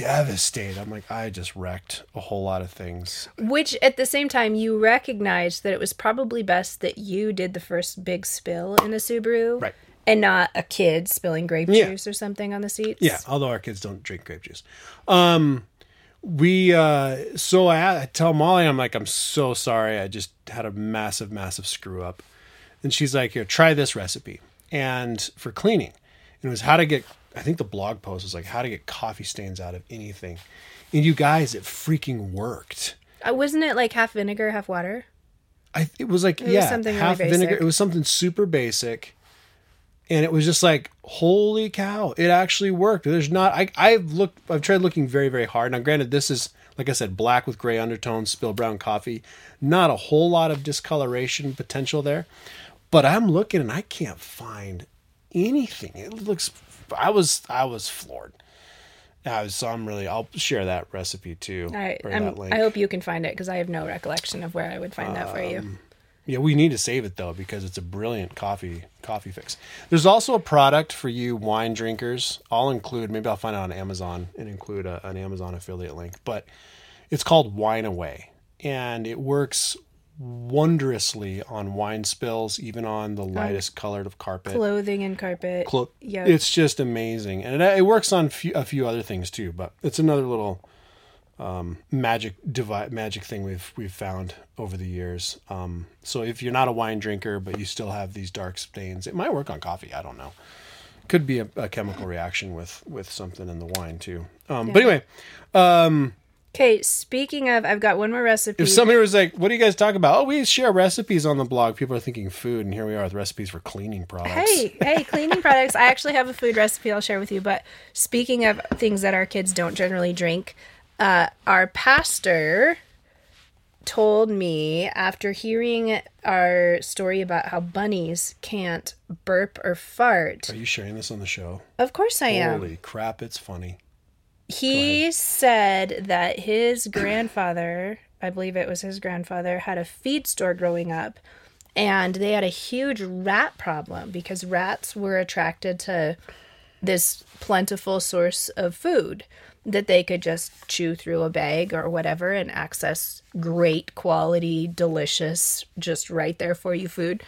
devastated. I'm like, I just wrecked a whole lot of things. Which at the same time you recognized that it was probably best that you did the first big spill in the Subaru. Right. And not a kid spilling grape Yeah. juice or something on the seats. Yeah, although our kids don't drink grape juice. Um, we uh, so I, I tell Molly, I'm like, I'm so sorry. I just had a massive, massive screw up, and she's like, here, try this recipe, and for cleaning, and it was how to get. I think the blog post was like how to get coffee stains out of anything, and you guys, it freaking worked. Uh, wasn't it like half vinegar, half water? I it was like was yeah, something really half vinegar. It was something super basic, and it was just like holy cow, it actually worked. There's not I I've looked I've tried looking very very hard. Now granted, this is like I said, black with gray undertones, spill brown coffee. Not a whole lot of discoloration potential there, but I'm looking and I can't find anything. It looks. I was I was floored. I so I'm really. I'll share that recipe too. I, I'm, that link. I hope you can find it because I have no recollection of where I would find that for Um, you. Yeah, we need to save it though because it's a brilliant coffee coffee fix. There's also a product for you wine drinkers. I'll include maybe I'll find it on Amazon and include a, an Amazon affiliate link, but it's called Wine Away and it works wondrously on wine spills, even on the lightest colored of carpet. Clothing and carpet. Clo- yeah. It's just amazing, and it, it works on few, a few other things too. But it's another little um, magic devi- magic thing we've we've found over the years. Um, so if you're not a wine drinker, but you still have these dark stains, it might work on coffee. I don't know. Could be a, a chemical reaction with with something in the wine too. Um, But anyway, Okay, speaking of, I've got one more recipe. if somebody was like, "What do you guys talk about?" Oh, we share recipes on the blog. People are thinking food, and here we are with recipes for cleaning products. Hey, hey, cleaning products. I actually have a food recipe I'll share with you. But speaking of things that our kids don't generally drink, uh, our pastor told me after hearing our story about how bunnies can't burp or fart. Are you sharing this on the show? Of course I am. Holy crap! It's funny. He said that his grandfather, I believe it was his grandfather, had a feed store growing up and they had a huge rat problem because rats were attracted to this plentiful source of food that they could just chew through a bag or whatever and access great quality, delicious, just right there for you food.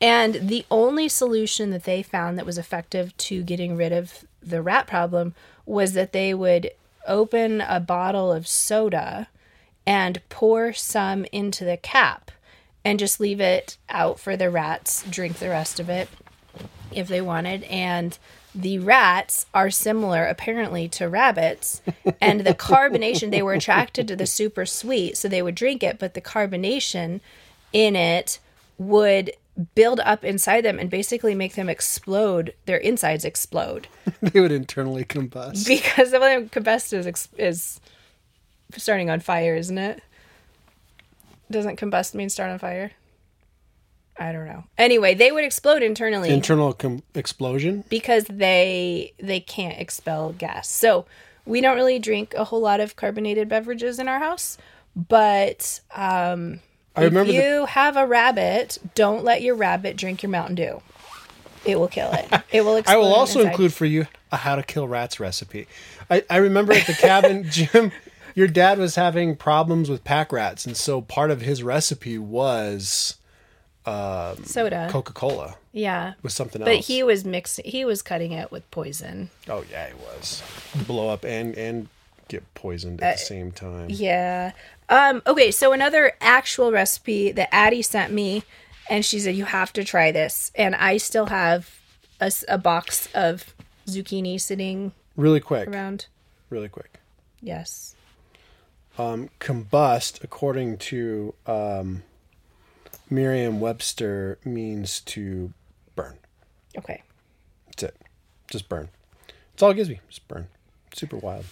And the only solution that they found that was effective to getting rid of the rat problem was that they would open a bottle of soda and pour some into the cap and just leave it out for the rats drink the rest of it if they wanted. And the rats are similar apparently to rabbits. And the carbonation they were attracted to the super sweet so they would drink it but the carbonation in it would build up inside them and basically make them explode their insides explode they would internally combust. because the way combust is, is starting on fire isn't it doesn't combust mean start on fire i don't know anyway they would explode internally Internal com- explosion. because they they can't expel gas. So we don't really drink a whole lot of carbonated beverages in our house, but um, I remember if the- you have a rabbit, don't let your rabbit drink your Mountain Dew. It will kill it. It will. I will also inside. include for you a how to kill rats recipe. I, I remember at the cabin, Jim, your dad was having problems with pack rats, and so part of his recipe was soda. Coca Cola yeah, with something but else. But he was mixing. He was cutting it with poison. oh yeah, he was blow up and and get poisoned at the same time. Uh, Yeah. Um, okay, so another actual recipe that Addie sent me, and she said, You have to try this. And I still have a box of zucchini sitting Really quick, around. really quick. Yes. Combust, according to um, Merriam-Webster, means to burn. Okay. That's it. Just burn. That's all it gives me. Just burn. Super wild.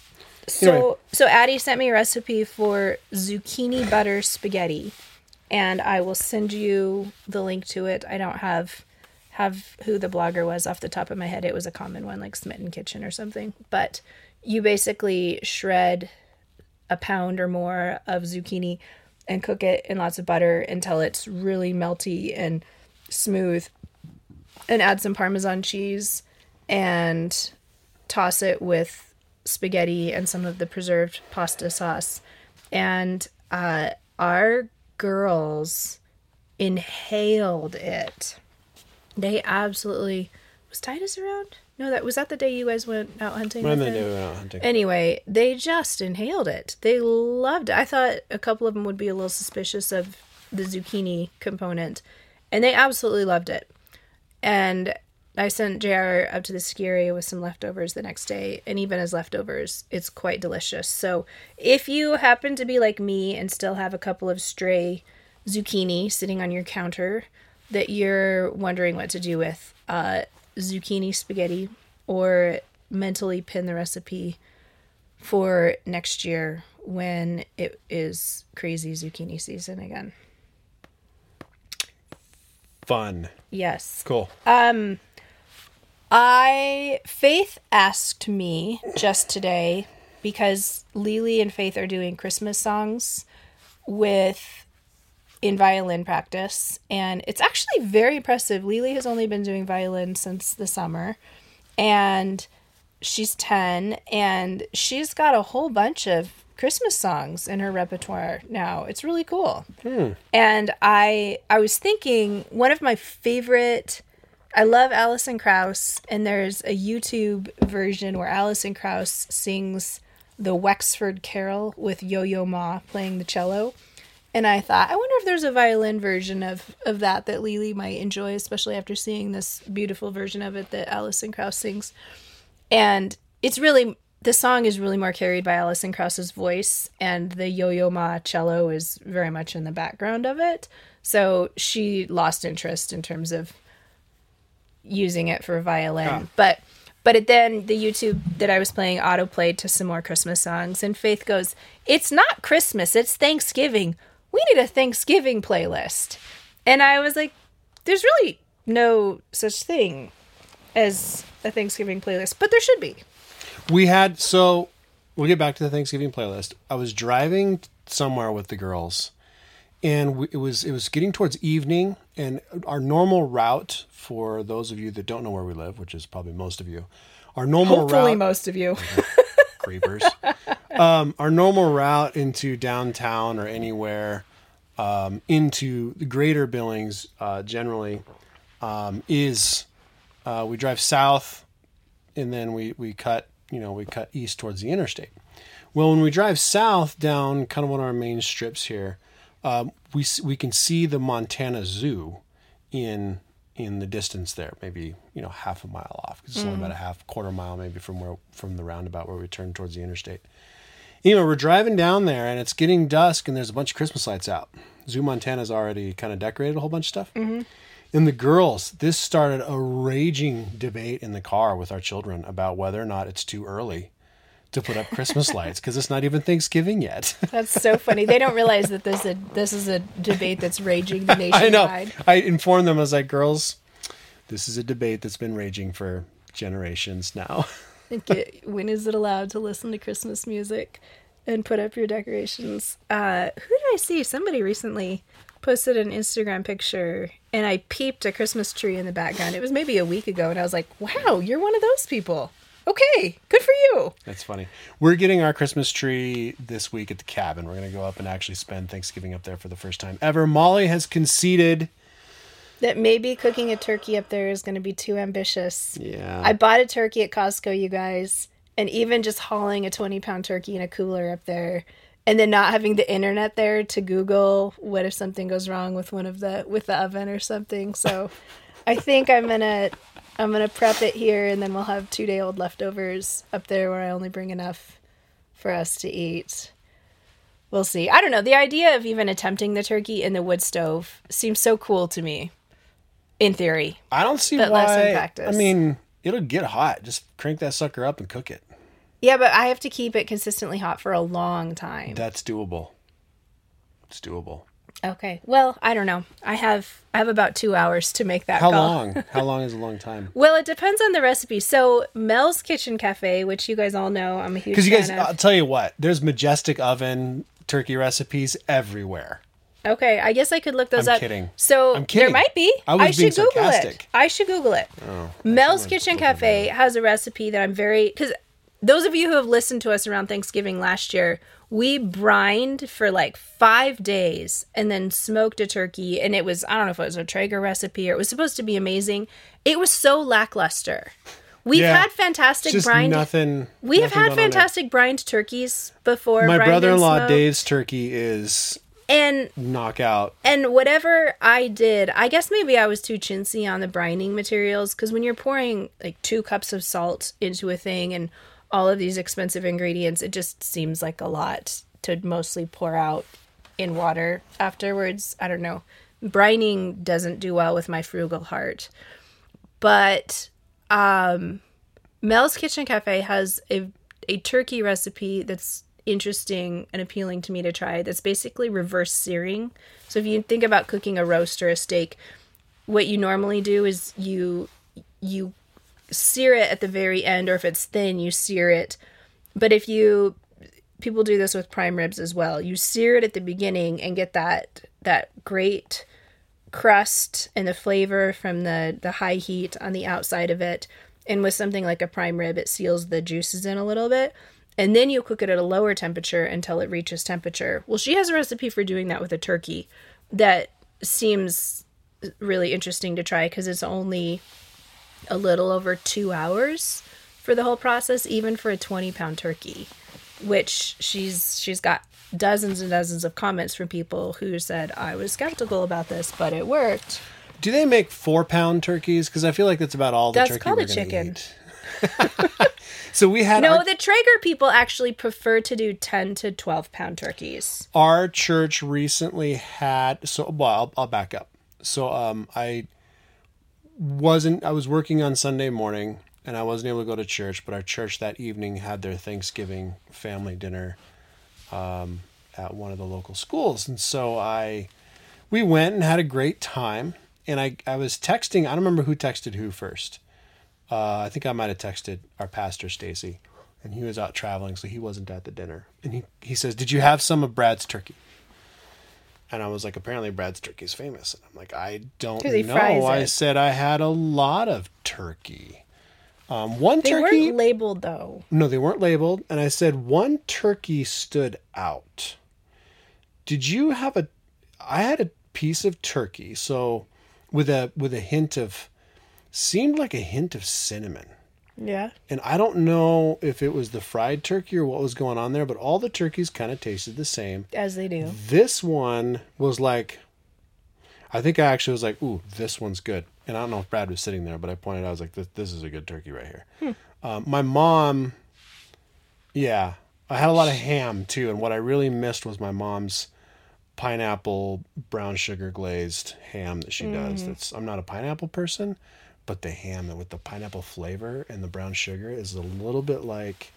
So, Anyway. so Addie sent me a recipe for zucchini butter spaghetti, and I will send you the link to it. I don't have have who the blogger was off the top of my head. It was a common one, like Smitten Kitchen or something. But you basically shred a pound or more of zucchini and cook it in lots of butter until it's really melty and smooth and add some parmesan cheese and toss it with spaghetti and some of the preserved pasta sauce and uh, our girls inhaled it they absolutely was titus around no that was that the day you guys went out hunting When they him? do out hunting. Anyway, they just inhaled it. They loved it. I thought a couple of them would be a little suspicious of the zucchini component, and they absolutely loved it. And I sent JR up to the ski area with some leftovers the next day, and even as leftovers, it's quite delicious. So if you happen to be like me and still have a couple of stray zucchini sitting on your counter that you're wondering what to do with, uh, zucchini spaghetti, or mentally pin the recipe for next year when it is crazy zucchini season again. Fun. Yes. Cool. I Faith asked me just today because Lily and Faith are doing Christmas songs with in violin practice and it's actually very impressive. Lily has only been doing violin since the summer and she's 10 and she's got a whole bunch of Christmas songs in her repertoire now. It's really cool. Hmm. And I I was thinking one of my favorite I love Alison Krauss and there's a YouTube version where Alison Krauss sings the Wexford Carol with Yo-Yo Ma playing the cello. And I thought, I wonder if there's a violin version of, of that that Lily might enjoy, especially after seeing this beautiful version of it that Alison Krauss sings. And it's really the song is really more carried by Alison Krauss's voice, and the Yo-Yo Ma cello is very much in the background of it. So she lost interest in terms of using it for violin. Ah. But but it then the YouTube that I was playing auto played to some more Christmas songs, and Faith goes, "It's not Christmas, it's Thanksgiving. We need a Thanksgiving playlist." And I was like, "There's really no such thing as a Thanksgiving playlist, but there should be." We had so we'll get back to the Thanksgiving playlist. I was driving somewhere with the girls, and we, it was it was getting towards evening, and our normal route for those of you that don't know where we live, which is probably most of you, our normal Hopefully, route most of you. creepers. um, our normal route into downtown or anywhere um, into the greater Billings uh, generally um, is uh, we drive south and then we, we cut you know we cut east towards the interstate. Well, when we drive south down kind of one of our main strips here, um, we we can see the Montana Zoo in in the distance there, maybe you know half a mile off. it's only about a half quarter mile maybe from where from the roundabout where we turn towards the interstate. You know, we're driving down there and it's getting dusk and there's a bunch of Christmas lights out. Zoo Montana's already kind of decorated a whole bunch of stuff. And the girls, this started a raging debate in the car with our children about whether or not it's too early to put up Christmas lights because it's not even Thanksgiving yet. That's so funny. They don't realize that this a this is a debate that's raging I nationwide. know. I informed them. I was like, "Girls, this is a debate that's been raging for generations now." When is it allowed to listen to Christmas music and put up your decorations? Uh, who did I see? Somebody recently posted an Instagram picture, and I peeped a Christmas tree in the background. It was maybe a week ago, and I was like, "Wow, you're one of those people." Okay, good for you. That's funny. We're getting our Christmas tree this week at the cabin. We're going to go up and actually spend Thanksgiving up there for the first time ever. Molly has conceded. That maybe cooking a turkey up there is going to be too ambitious. Yeah. I bought a turkey at Costco, you guys, and even just hauling a 20 pound turkey in a cooler up there and then not having the internet there to Google what if something goes wrong with one of the with the oven or something. So I think I'm gonna I'm gonna prep it here and then we'll have two day old leftovers up there where I only bring enough for us to eat. We'll see. I don't know. The idea of even attempting the turkey in the wood stove seems so cool to me. In theory. I don't see But less in why. practice. I mean, it'll get hot. Just crank that sucker up and cook it. Yeah, but I have to keep it consistently hot for a long time. That's doable. It's doable. Okay. Well, I don't know. I have I have about two hours to make that How call. long? How long is a long time? Well, it depends on the recipe. So Mel's Kitchen Cafe, which you guys all know, I'm a huge Because you guys, of. I'll tell you what. There's majestic oven turkey recipes everywhere. Okay, I guess I could look those I'm up. kidding. So I'm kidding. there might be. I being should Google it. sarcastic. Oh, I should Google it. Oh, Mel's Kitchen Cafe has a recipe that I'm very because those of you who have listened to us around Thanksgiving last year, we brined for like five days and then smoked a turkey, and it was I don't know if it was a Traeger recipe or it was supposed to be amazing. It was so lackluster. We've Yeah. had fantastic brined. nothing. we have had going on there. fantastic brined turkeys before. My brother-in-law. Dave's turkey is and knockout. and whatever I did, I guess maybe I was too chintzy on the brining materials because when you're pouring like two cups of salt into a thing and all of these expensive ingredients, it just seems like a lot to mostly pour out in water afterwards. I don't know. Brining doesn't do well with my frugal heart. But um Mel's Kitchen Cafe has a a turkey recipe that's interesting and appealing to me to try. That's basically reverse searing. So if you think about cooking a roast or a steak, what you normally do is you you sear it at the very end, or if it's thin, you sear it. But if you people do this with prime ribs as well. You sear it at the beginning and get that that great crust and the flavor from the the high heat on the outside of it. And with something like a prime rib, it seals the juices in a little bit. And then you cook it at a lower temperature until it reaches temperature. Well, she has a recipe for doing that with a turkey that seems really interesting to try because it's only a little over two hours for the whole process, even for a 20 pound turkey which she's she's got dozens and dozens of comments from people who said I was skeptical about this, but it worked. Do they make four pound turkeys? Because I feel like that's about all the That's turkey called we're a chicken. eat. so we had No, our, the Traeger people actually prefer to do 10 to 12 pound turkeys. our church recently had. So well, I'll, I'll back up. So um, I wasn't. I was working on Sunday morning, and I wasn't able to go to church. But our church that evening had their Thanksgiving family dinner um, at one of the local schools, and so I we went and had a great time. And I I was texting. I don't remember who texted who first. Uh, I think I might have texted our pastor Stacy, and he was out traveling, so he wasn't at the dinner. And he he says, "Did you have some of Brad's turkey?" And I was like, "Apparently Brad's turkey is famous." And I'm like, "I don't know." I said I had a lot of turkey. Um, one They turkey. weren't labeled though. No, they weren't labeled. And I said one turkey stood out. Did you have a? I had a piece of turkey, so with a with a hint of, seemed like a hint of cinnamon. Yeah. And I don't know if it was the fried turkey or what was going on there, but all the turkeys kind of tasted the same. As they do. This one was like, I think I actually was like, ooh, this one's good. And I don't know if Brad was sitting there, but I pointed out, I was like, this, this is a good turkey right here. Um, my mom, yeah, I had a lot of ham too. And what I really missed was my mom's pineapple brown sugar glazed ham that she does. That's I'm not a pineapple person, but the ham with the pineapple flavor and the brown sugar is a little bit like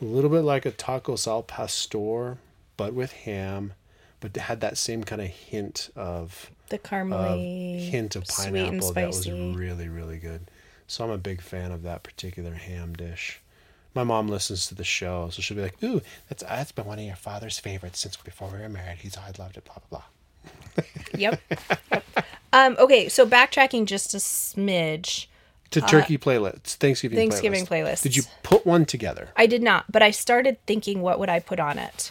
a little bit like a tacos al pastor, but with ham, but it had that same kind of hint of, The of caramely hint of pineapple that was really really good. So I'm a big fan of that particular ham dish. My mom listens to the show, so she'll be like, "Ooh, that's that's been one of your father's favorites since before we were married. He's always loved it." Blah blah blah. Yep. Yep. Um, okay, so backtracking just a smidge. To turkey playlists, Thanksgiving Uh, Thanksgiving playlist. playlists. Did you put one together? I did not, but I started thinking what would I put on it.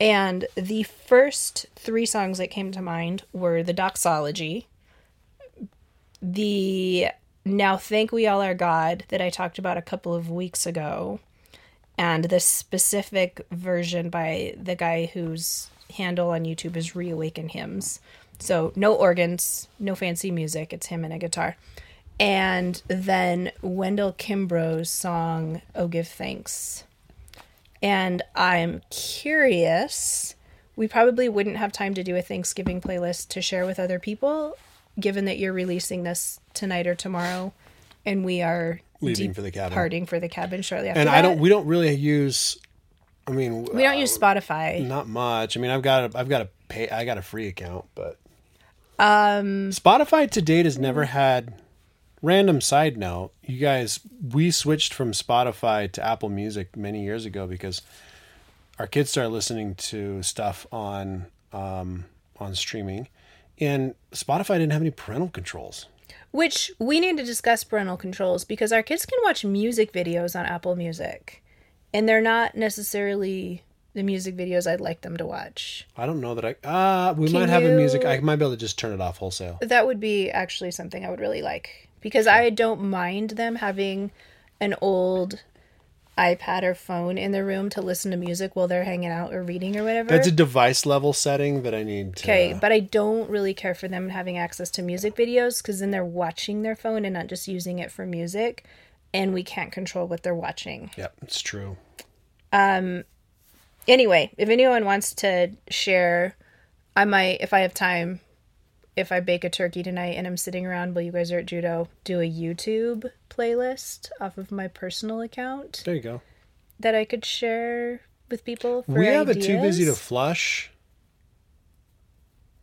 And the first three songs that came to mind were the doxology, the Now Thank We All Our God that I talked about a couple of weeks ago, and the specific version by the guy whose handle on YouTube is Reawaken Hymns. So no organs, no fancy music, it's him and a guitar. And then Wendell Kimbrough's song Oh Give Thanks. And I'm curious, we probably wouldn't have time to do a Thanksgiving playlist to share with other people, given that you're releasing this tonight or tomorrow, and we are Leaving for the cabin. departing for the cabin shortly after And that. I don't. We don't really use. I mean, we don't use uh, Spotify. not much. I mean, I've got a, I've got a pay. I got a free account, but um, Spotify to date has never had. Random side note: You guys, we switched from Spotify to Apple Music many years ago because our kids started listening to stuff on um, on streaming, and Spotify didn't have any parental controls. Which we need to discuss parental controls because our kids can watch music videos on Apple Music, and they're not necessarily the music videos I'd like them to watch. I don't know that I. Uh, we Can might have a music. I might be able to just turn it off wholesale. That would be actually something I would really like because I don't mind them having an old iPad or phone in the room to listen to music while they're hanging out or reading or whatever. That's a device level setting that I need to. Okay, but I don't really care for them having access to music videos because then they're watching their phone and not just using it for music, and we can't control what they're watching. Yep, it's true. Anyway, if anyone wants to share, I might, if I have time, if I bake a turkey tonight and I'm sitting around while you guys are at judo, do a YouTube playlist off of my personal account There you go. that I could share with people. For we have it too busy to ideas. flush.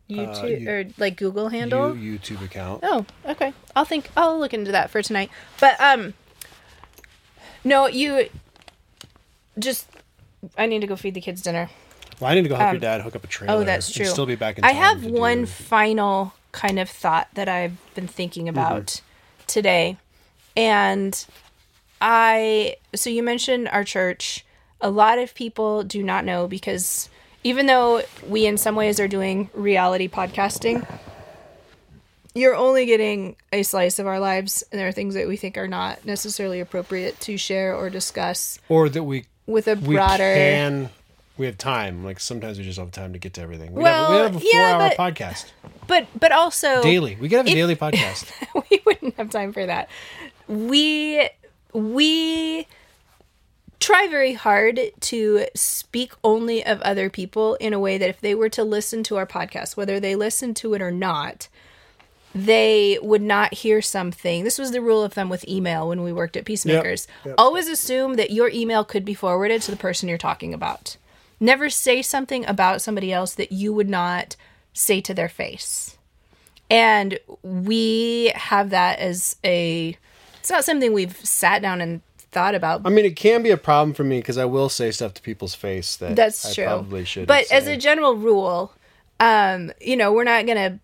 YouTube you- or like Google handle. You, YouTube account. Oh, okay. I'll think I'll look into that for tonight. But um no, you just I need to go feed the kids dinner. Well, I need to go help Um, your dad hook up a trailer. Oh, that's true. Still be back in. I have one do- final kind of thought that I've been thinking Mm-hmm. about today. And I so you mentioned our church. A lot of people do not know because even though we in some ways are doing reality podcasting, you're only getting a slice of our lives and there are things that we think are not necessarily appropriate to share or discuss or that we with a we broader can. We have time. Like sometimes we just don't have time to get to everything. We Well, have, we have a yeah, four-hour but- podcast but but also daily. We could have a if- daily podcast. we wouldn't have time for that. We we try very hard to speak only of other people in a way that if they were to listen to our podcast, whether they listen to it or not, they would not hear something. This was the rule of thumb with email when we worked at Peacemakers. Yep. Always assume that your email could be forwarded to the person you're talking about. Never say something about somebody else that you would not say to their face. And we have that as a it's not something we've sat down and thought about. I mean, it can be a problem for me because I will say stuff to people's face that That's I true. probably should. But as a general rule, um, you know, we're not gonna.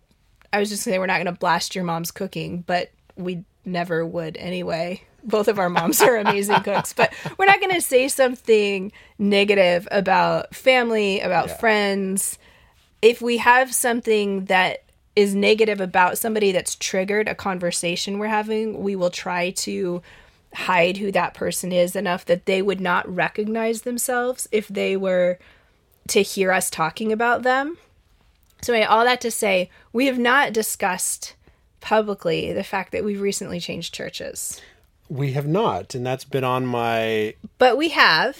I was just gonna say we're not gonna blast your mom's cooking, but we never would anyway. Both of our moms are amazing cooks, but we're not gonna say something negative about family, about Yeah. friends. If we have something that is negative about somebody that's triggered a conversation we're having, we will try to hide who that person is enough that they would not recognize themselves if they were to hear us talking about them. So, anyway, all that to say, we have not discussed publicly the fact that we've recently changed churches, we have not, and that's been on my. but we have.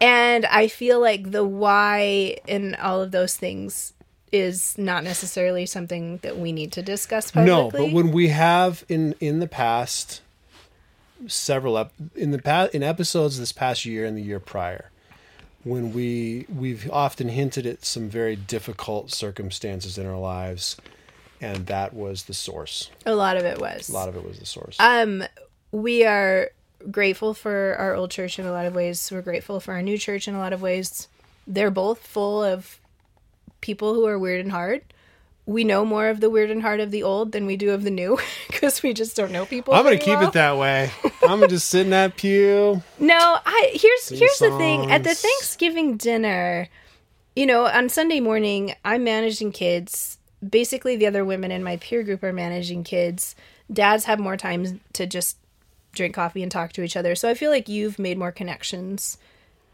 And I feel like the why in all of those things is not necessarily something that we need to discuss publicly. No, but when we have in in the past several ep- in the past in episodes this past year and the year prior when we we've often hinted at some very difficult circumstances in our lives and that was the source a lot of it was. a lot of it was the source Um, we are grateful for our old church in a lot of ways. We're grateful for our new church in a lot of ways. They're both full of people who are weird and hard. We know more of the weird and hard of the old than we do of the new because we just don't know people. i'm gonna keep well. it that way i'm gonna just sit in that pew No, I here's here's the thing. At the. Thanksgiving dinner, you know, on Sunday morning, I'm managing kids. Basically, the other women in my peer group are managing kids. Dads have more time to just drink coffee and talk to each other. So I feel like you've made more connections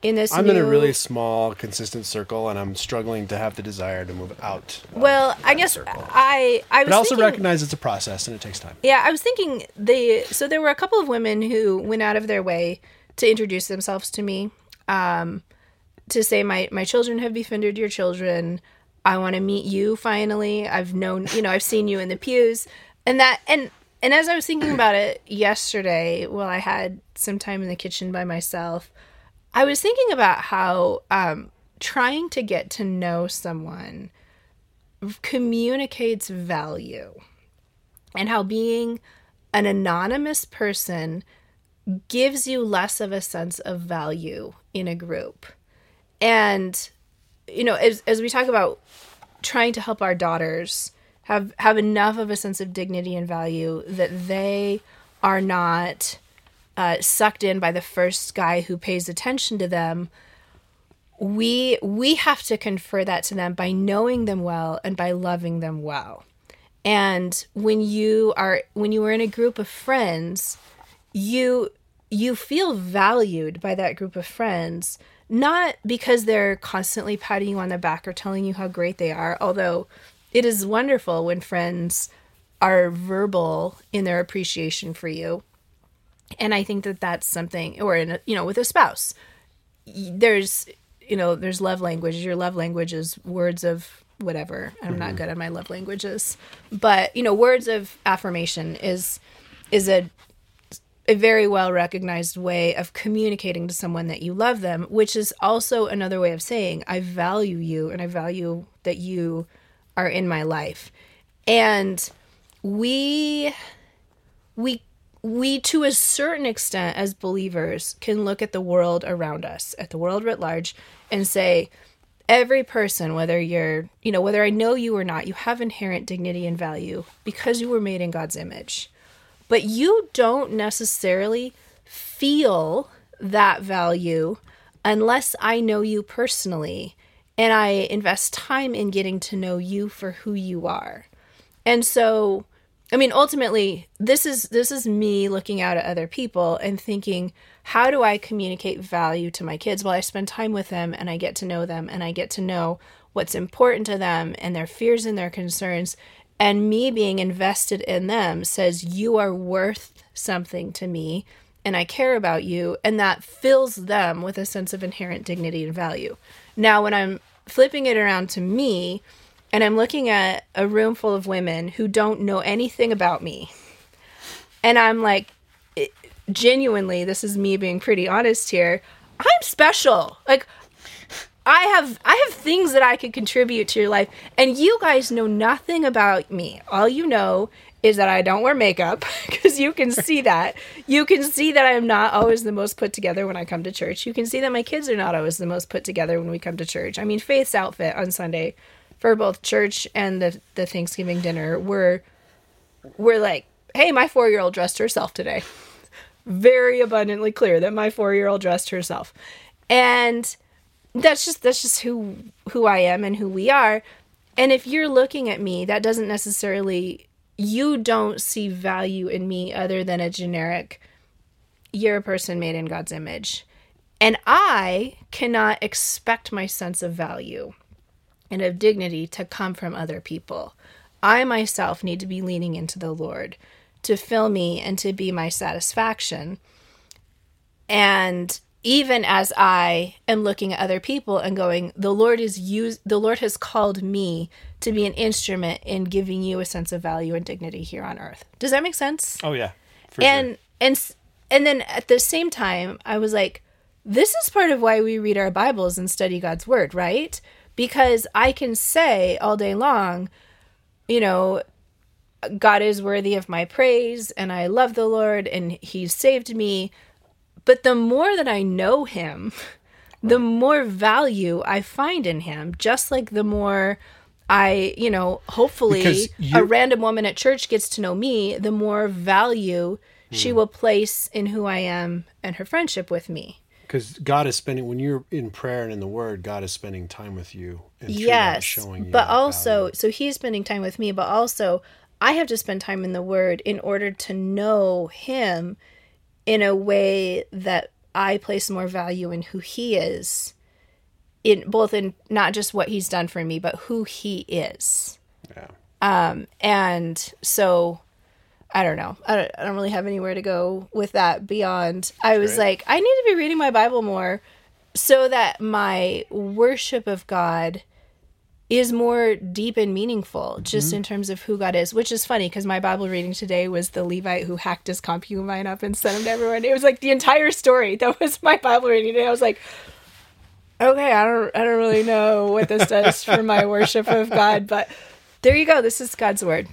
in this. i'm in a really small consistent circle and i'm struggling to have the desire to move out well. I guess circle. I I was but i also thinking, recognize it's a process and it takes time Yeah, I was thinking they. So there were a couple of women who went out of their way to introduce themselves to me, um, to say my my children have befriended your children. I want to meet you finally. I've known, you know, I've seen you in the pews, and that and and as I was thinking about it yesterday, while I had some time in the kitchen by myself, I was thinking about how um, trying to get to know someone communicates value and how being an anonymous person gives you less of a sense of value in a group. And you know, as as we talk about trying to help our daughters have have enough of a sense of dignity and value that they are not uh, sucked in by the first guy who pays attention to them we we have to confer that to them by knowing them well and by loving them well. And when you are when you are in a group of friends you you feel valued by that group of friends not because they're constantly patting you on the back or telling you how great they are although it is wonderful when friends are verbal in their appreciation for you and i think that that's something or in a, you know with a spouse there's you know there's love language your love language is words of whatever. I'm not mm-hmm. good at my love languages. But you know words of affirmation is is a a very well recognized way of communicating to someone that you love them which is also another way of saying i value you and i value that you are in my life. And we we we to a certain extent as believers can look at the world around us, at the world writ large and say every person whether you're, you know, whether I know you or not, you have inherent dignity and value because you were made in God's image. But you don't necessarily feel that value unless I know you personally and I invest time in getting to know you for who you are. And so, I mean, ultimately, this is this is me looking out at other people and thinking, how do I communicate value to my kids? Well, I spend time with them and I get to know them and I get to know what's important to them and their fears and their concerns. And me being invested in them says, you are worth something to me and I care about you. And that fills them with a sense of inherent dignity and value. Now, when I'm flipping it around to me and I'm looking at a room full of women who don't know anything about me, and I'm like, it, genuinely, this is me being pretty honest here. I'm special. Like, I have I have things that I could contribute to your life and you guys know nothing about me. All you know is that I don't wear makeup because you can see that. You can see that I am not always the most put together when I come to church. You can see that my kids are not always the most put together when we come to church. I mean, Faith's outfit on Sunday for both church and the the Thanksgiving dinner were were like, "Hey, my 4-year-old dressed herself today." Very abundantly clear that my 4-year-old dressed herself. And that's just that's just who who I am and who we are. And if you're looking at me, that doesn't necessarily you don't see value in me other than a generic you're a person made in God's image. And I cannot expect my sense of value and of dignity to come from other people. I myself need to be leaning into the Lord to fill me and to be my satisfaction. And even as I am looking at other people and going, the Lord is used the Lord has called me to be an instrument in giving you a sense of value and dignity here on earth. Does that make sense? Oh yeah. and sure. and and then at the same time, I was like, this is part of why we read our Bibles and study God's word, right? Because I can say all day long, you know, God is worthy of my praise and I love the Lord and he's saved me but the more that I know him, the more value I find in him, just like the more I, you know, hopefully a random woman at church gets to know me, the more value hmm. she will place in who I am and her friendship with me. Because God is spending when you're in prayer and in the Word, God is spending time with you. And yes, showing you but also, value. so He's spending time with me, but also I have to spend time in the Word in order to know Him in a way that I place more value in who he is in both in not just what he's done for me but who he is. Yeah. Um and so I don't know. I don't, I don't really have anywhere to go with that beyond I was Great. like I need to be reading my Bible more so that my worship of God is more deep and meaningful just mm-hmm. in terms of who God is, which is funny because my Bible reading today was the Levite who hacked his concubine up and sent him to everyone. It was like the entire story. That was my Bible reading today. I was like, okay, I don't, I don't really know what this does for my worship of God, but there you go. This is God's word.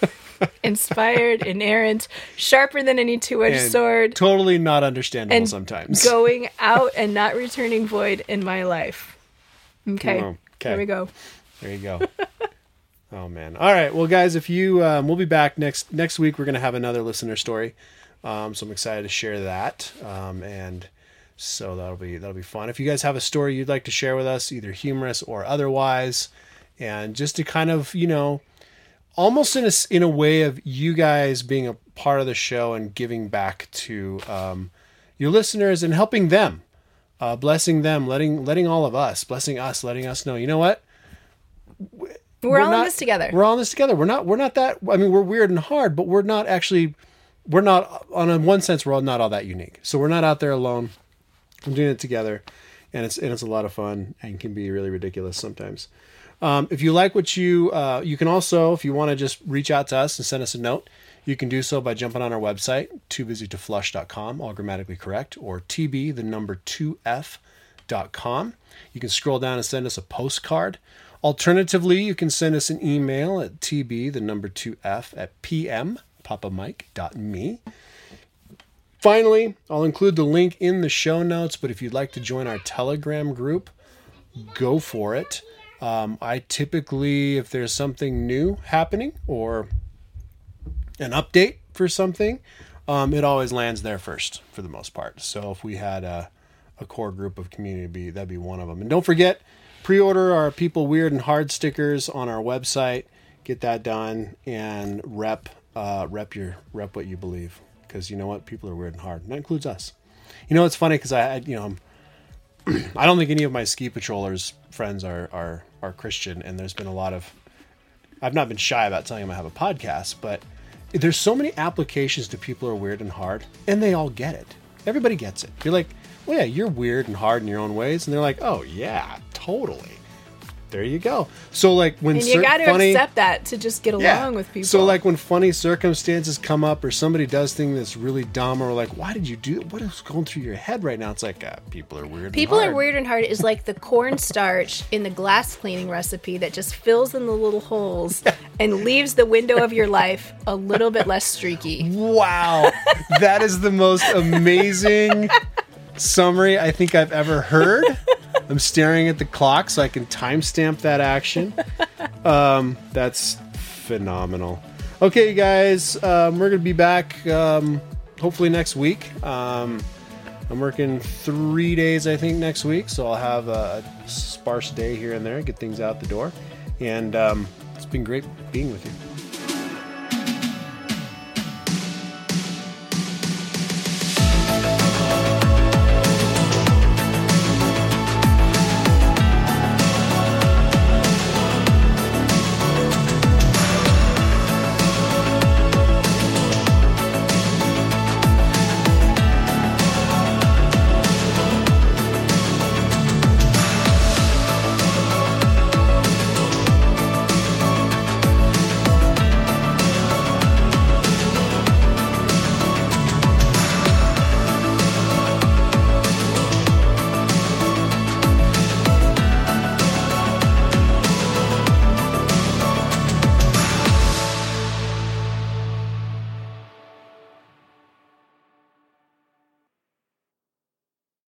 Inspired, inerrant, sharper than any two-edged sword. Totally not understandable and sometimes. going out and not returning void in my life. Okay. Oh. Okay. There we go. There you go. oh man. All right. Well, guys, if you um, we'll be back next next week. We're gonna have another listener story. Um, so I'm excited to share that. Um, and so that'll be that'll be fun. If you guys have a story you'd like to share with us, either humorous or otherwise, and just to kind of you know, almost in a in a way of you guys being a part of the show and giving back to um, your listeners and helping them uh, blessing them, letting letting all of us, blessing us, letting us know, you know what? We're, we're all not, in this together. We're all in this together. We're not we're not that I mean, we're weird and hard, but we're not actually we're not on a, one sense we're all not all that unique. So we're not out there alone. We're doing it together and it's and it's a lot of fun and can be really ridiculous sometimes. Um, if you like what you uh, you can also if you want to just reach out to us and send us a note you can do so by jumping on our website, toobusytoflush.com, all grammatically correct, or tb, the number 2f.com. You can scroll down and send us a postcard. Alternatively, you can send us an email at tb, the number 2f, at pm, papamike.me. Finally, I'll include the link in the show notes, but if you'd like to join our Telegram group, go for it. Um, I typically, if there's something new happening or an update for something, um, it always lands there first for the most part. So if we had a, a core group of community, that'd be one of them. And don't forget, pre-order our people weird and hard stickers on our website. Get that done and rep uh, rep your rep what you believe because you know what people are weird and hard. And that includes us. You know it's funny because I, you know I don't think any of my ski patrollers friends are are are Christian, and there's been a lot of. I've not been shy about telling them I have a podcast, but there's so many applications to people are weird and hard, and they all get it. Everybody gets it. You're like, well, yeah, you're weird and hard in your own ways, and they're like, oh yeah, totally there you go. So like when and you got to funny, accept that to just get along yeah. with people. So like when funny circumstances come up or somebody does thing that's really dumb or like why did you do it? what is going through your head right now? It's like uh, people are weird. People are weird and hard is like the cornstarch in the glass cleaning recipe that just fills in the little holes and leaves the window of your life a little bit less streaky. Wow, that is the most amazing summary I think I've ever heard. I'm staring at the clock so I can timestamp that action. Um, that's phenomenal. Okay, you guys, um, we're gonna be back um, hopefully next week. Um, I'm working three days, I think, next week, so I'll have a sparse day here and there, get things out the door. And um, it's been great being with you.